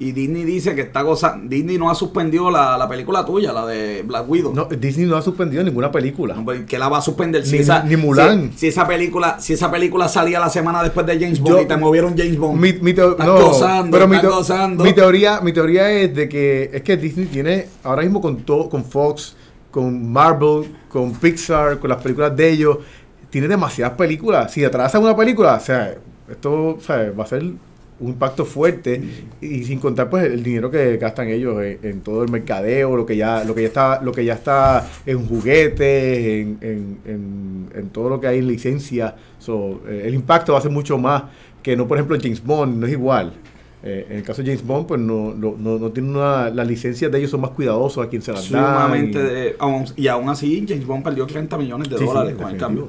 Y Disney dice que está gozando. Disney no ha suspendido la, la película tuya, la de Black Widow. No, Disney no ha suspendido ninguna película. No, pues, ¿Qué la va a suspender? Si Ni- esa, ni Mulan. Si, si esa película, si esa película salía la semana después de James Bond Yo- y te movieron James Bond. Mi, mi teo- Estás no, gozando, pero mi, estás gozando. mi teoría, mi teoría es de que es que Disney tiene ahora mismo con todo, con Fox, con Marvel, con Pixar, con las películas de ellos, tiene demasiadas películas. Si atrasan una película, o sea, esto o sea, va a ser un impacto fuerte y sin contar pues el dinero que gastan ellos en, en todo el mercadeo, lo que ya, lo que ya está, lo que ya está en juguetes, en, en, en- todo lo que hay en licencia. So, eh, el impacto va a ser mucho más que no, por ejemplo, James Bond, no es igual. Eh, en el caso de James Bond, pues no, no, no, no tiene una, las licencias de ellos son más cuidadosos a quien se las dan. Sumamente. y- de- aún- y aún así, James Bond perdió 30 millones de Sí, sí, dólares con el cambio.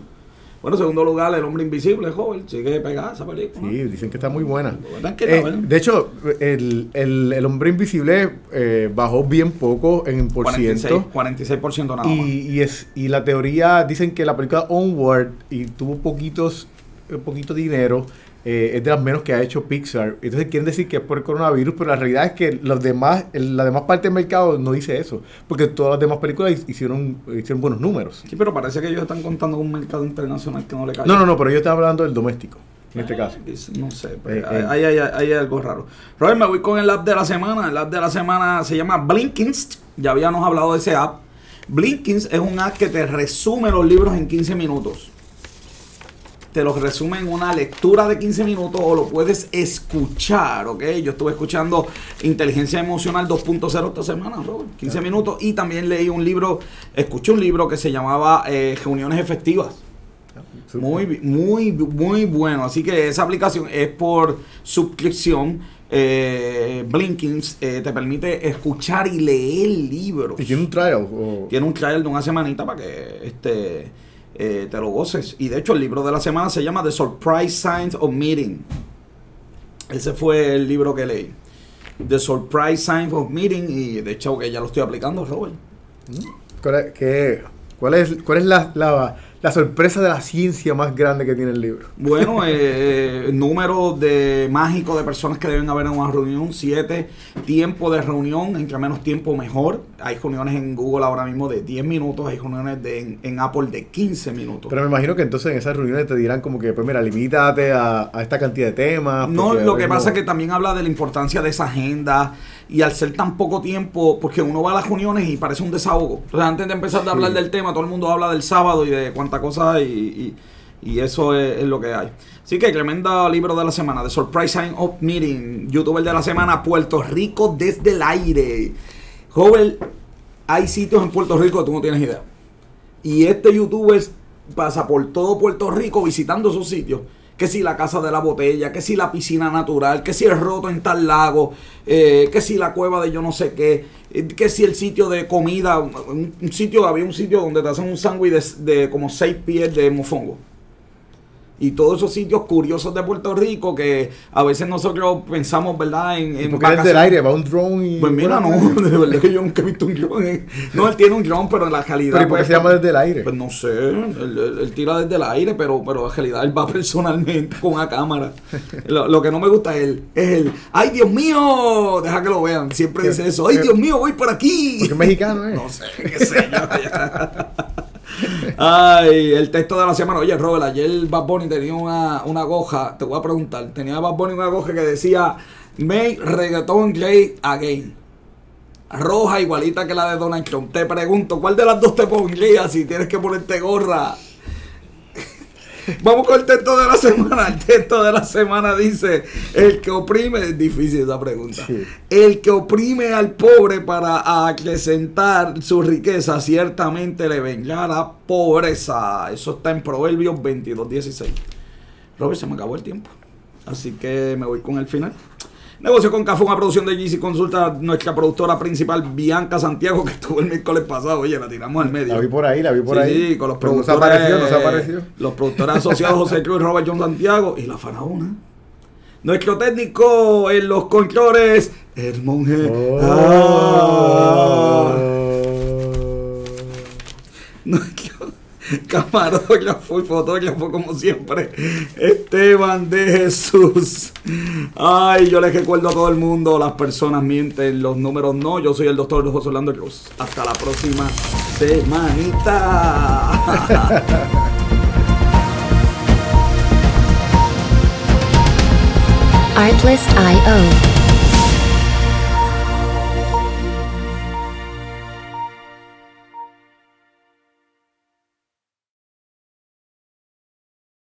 Bueno, segundo lugar, El Hombre Invisible, joven. Sigue pegada esa película. Sí, dicen que está muy buena. ¿Verdad que está Eh, de hecho, el, el, el hombre invisible eh, bajó bien poco en por 46%, ciento. 46% nada más. Y, y es y la teoría dicen que la película Onward y tuvo poquitos eh, poquito dinero eh, es de las menos que ha hecho Pixar entonces quieren decir que es por el coronavirus pero la realidad es que los demás el- la demás parte del mercado no dice eso porque todas las demás películas hi- hicieron hicieron buenos números Sí, pero parece que ellos están contando con un mercado internacional que no le cae. no no no pero yo estaba hablando del doméstico en este caso No sé, pero Eh, hay, eh. hay- hay- hay algo raro. Robert, me voy con el app de la semana. El app de la semana se llama Blinkins. Ya habíamos hablado de ese app. Blinkins es un app que te resume los libros en 15 minutos. Te los resume en una lectura de 15 minutos o lo puedes escuchar, ¿ok? Yo estuve escuchando Inteligencia Emocional 2.0 esta semana, Robert. 15 minutos. Y también leí un libro, escuché un libro que se llamaba eh, Reuniones Efectivas. Muy, muy, muy bueno. Así que esa aplicación es por suscripción. Eh, Blinkins eh, te permite escuchar y leer libros. y tiene un trial o- Tiene un trial de una semanita para que este, eh, te lo goces. Y de hecho el libro de la semana se llama The Surprise Signs of Meeting. Ese fue el libro que leí. The Surprise Signs of Meeting. Y de hecho que ya lo estoy aplicando, Robert. ¿Cuál es, qué- cuál es, cuál es la, la sorpresa de la ciencia más grande que tiene el libro Bueno, eh, número de mágico de personas que deben haber en una reunión, siete. Tiempo de reunión, entre menos tiempo mejor. Hay reuniones en Google ahora mismo de 10 minutos, hay reuniones de, en, en Apple de 15 minutos. Pero me imagino que entonces en esas reuniones te dirán como que, pues mira, limítate a, a esta cantidad de temas. No, lo que no- pasa es que también habla de la importancia de esa agenda y al ser tan poco tiempo, porque uno va a las reuniones y parece un desahogo. Entonces, antes de empezar de hablar Sí. del tema, todo el mundo habla del sábado y de cuánta cosa hay y, y- y eso es, es lo que hay. Así que tremenda libro de la semana, The Surprise Sign of Meeting, youtuber de la semana, Puerto Rico desde el aire. Joven, hay sitios en Puerto Rico que tú no tienes idea. Y este youtuber pasa por todo Puerto Rico visitando esos sitios. Que si la casa de la botella, que si la piscina natural, que si el roto en tal lago, eh, que si la cueva de yo no sé qué, eh, que si el sitio de comida, un, sitio, había un sitio donde te hacen un sándwich de, de como seis pies de mofongo. Y todos esos sitios curiosos de Puerto Rico que a veces nosotros pensamos, ¿verdad? En, en Porque él es del aire, va un drone y. Pues mira, no, (laughs) de verdad que yo nunca he visto un drone. No, él tiene un drone, pero en la realidad. Pero ¿y por qué pues, se llama desde el aire? Pues no sé, él, él- él tira desde el aire, pero, pero en realidad él va (laughs) personalmente con una cámara. Lo, lo que no me gusta es el, es el, ¡ay Dios mío! Deja que lo vean, siempre dice eso, ¡ay Dios mío, voy por aquí! Porque es mexicano, ¿eh? (laughs) No sé, qué sé yo. Ay, el texto de la semana. Oye, Robert, ayer Bad Bunny tenía una, una goja, te voy a preguntar, tenía Bad Bunny una goja que decía, Make reggaeton great again. Roja igualita que la de Donald Trump. Te pregunto, ¿cuál de las dos te pondrías si tienes que ponerte gorra? Vamos con el texto de la semana. El texto de la semana dice, el que oprime, es difícil esa pregunta. Sí. El que oprime al pobre para acrecentar su riqueza, ciertamente le vendrá la pobreza. Eso está en Proverbios 22, 16. Robert, se me acabó el tiempo. Así que me voy con el final. Negocio con Café, una producción de GC Consulta, nuestra productora principal, Bianca Santiago, que estuvo el miércoles pasado. Oye, la tiramos al medio. La vi por ahí, la vi por Sí, ahí. sí, con los Pero productores. apareció, no se apareció. Los productores asociados José Cruz, Robert John Santiago y la faraona. Nuestro técnico en los controles, el monje. Oh. Ah. (laughs) camarógrafo y fotógrafo, como siempre, Esteban de Jesús. Ay, yo les recuerdo a todo el mundo: las personas mienten, los números no. Yo soy el doctor José Orlando Cruz. Hasta la próxima semanita. (laughs) Artlist.io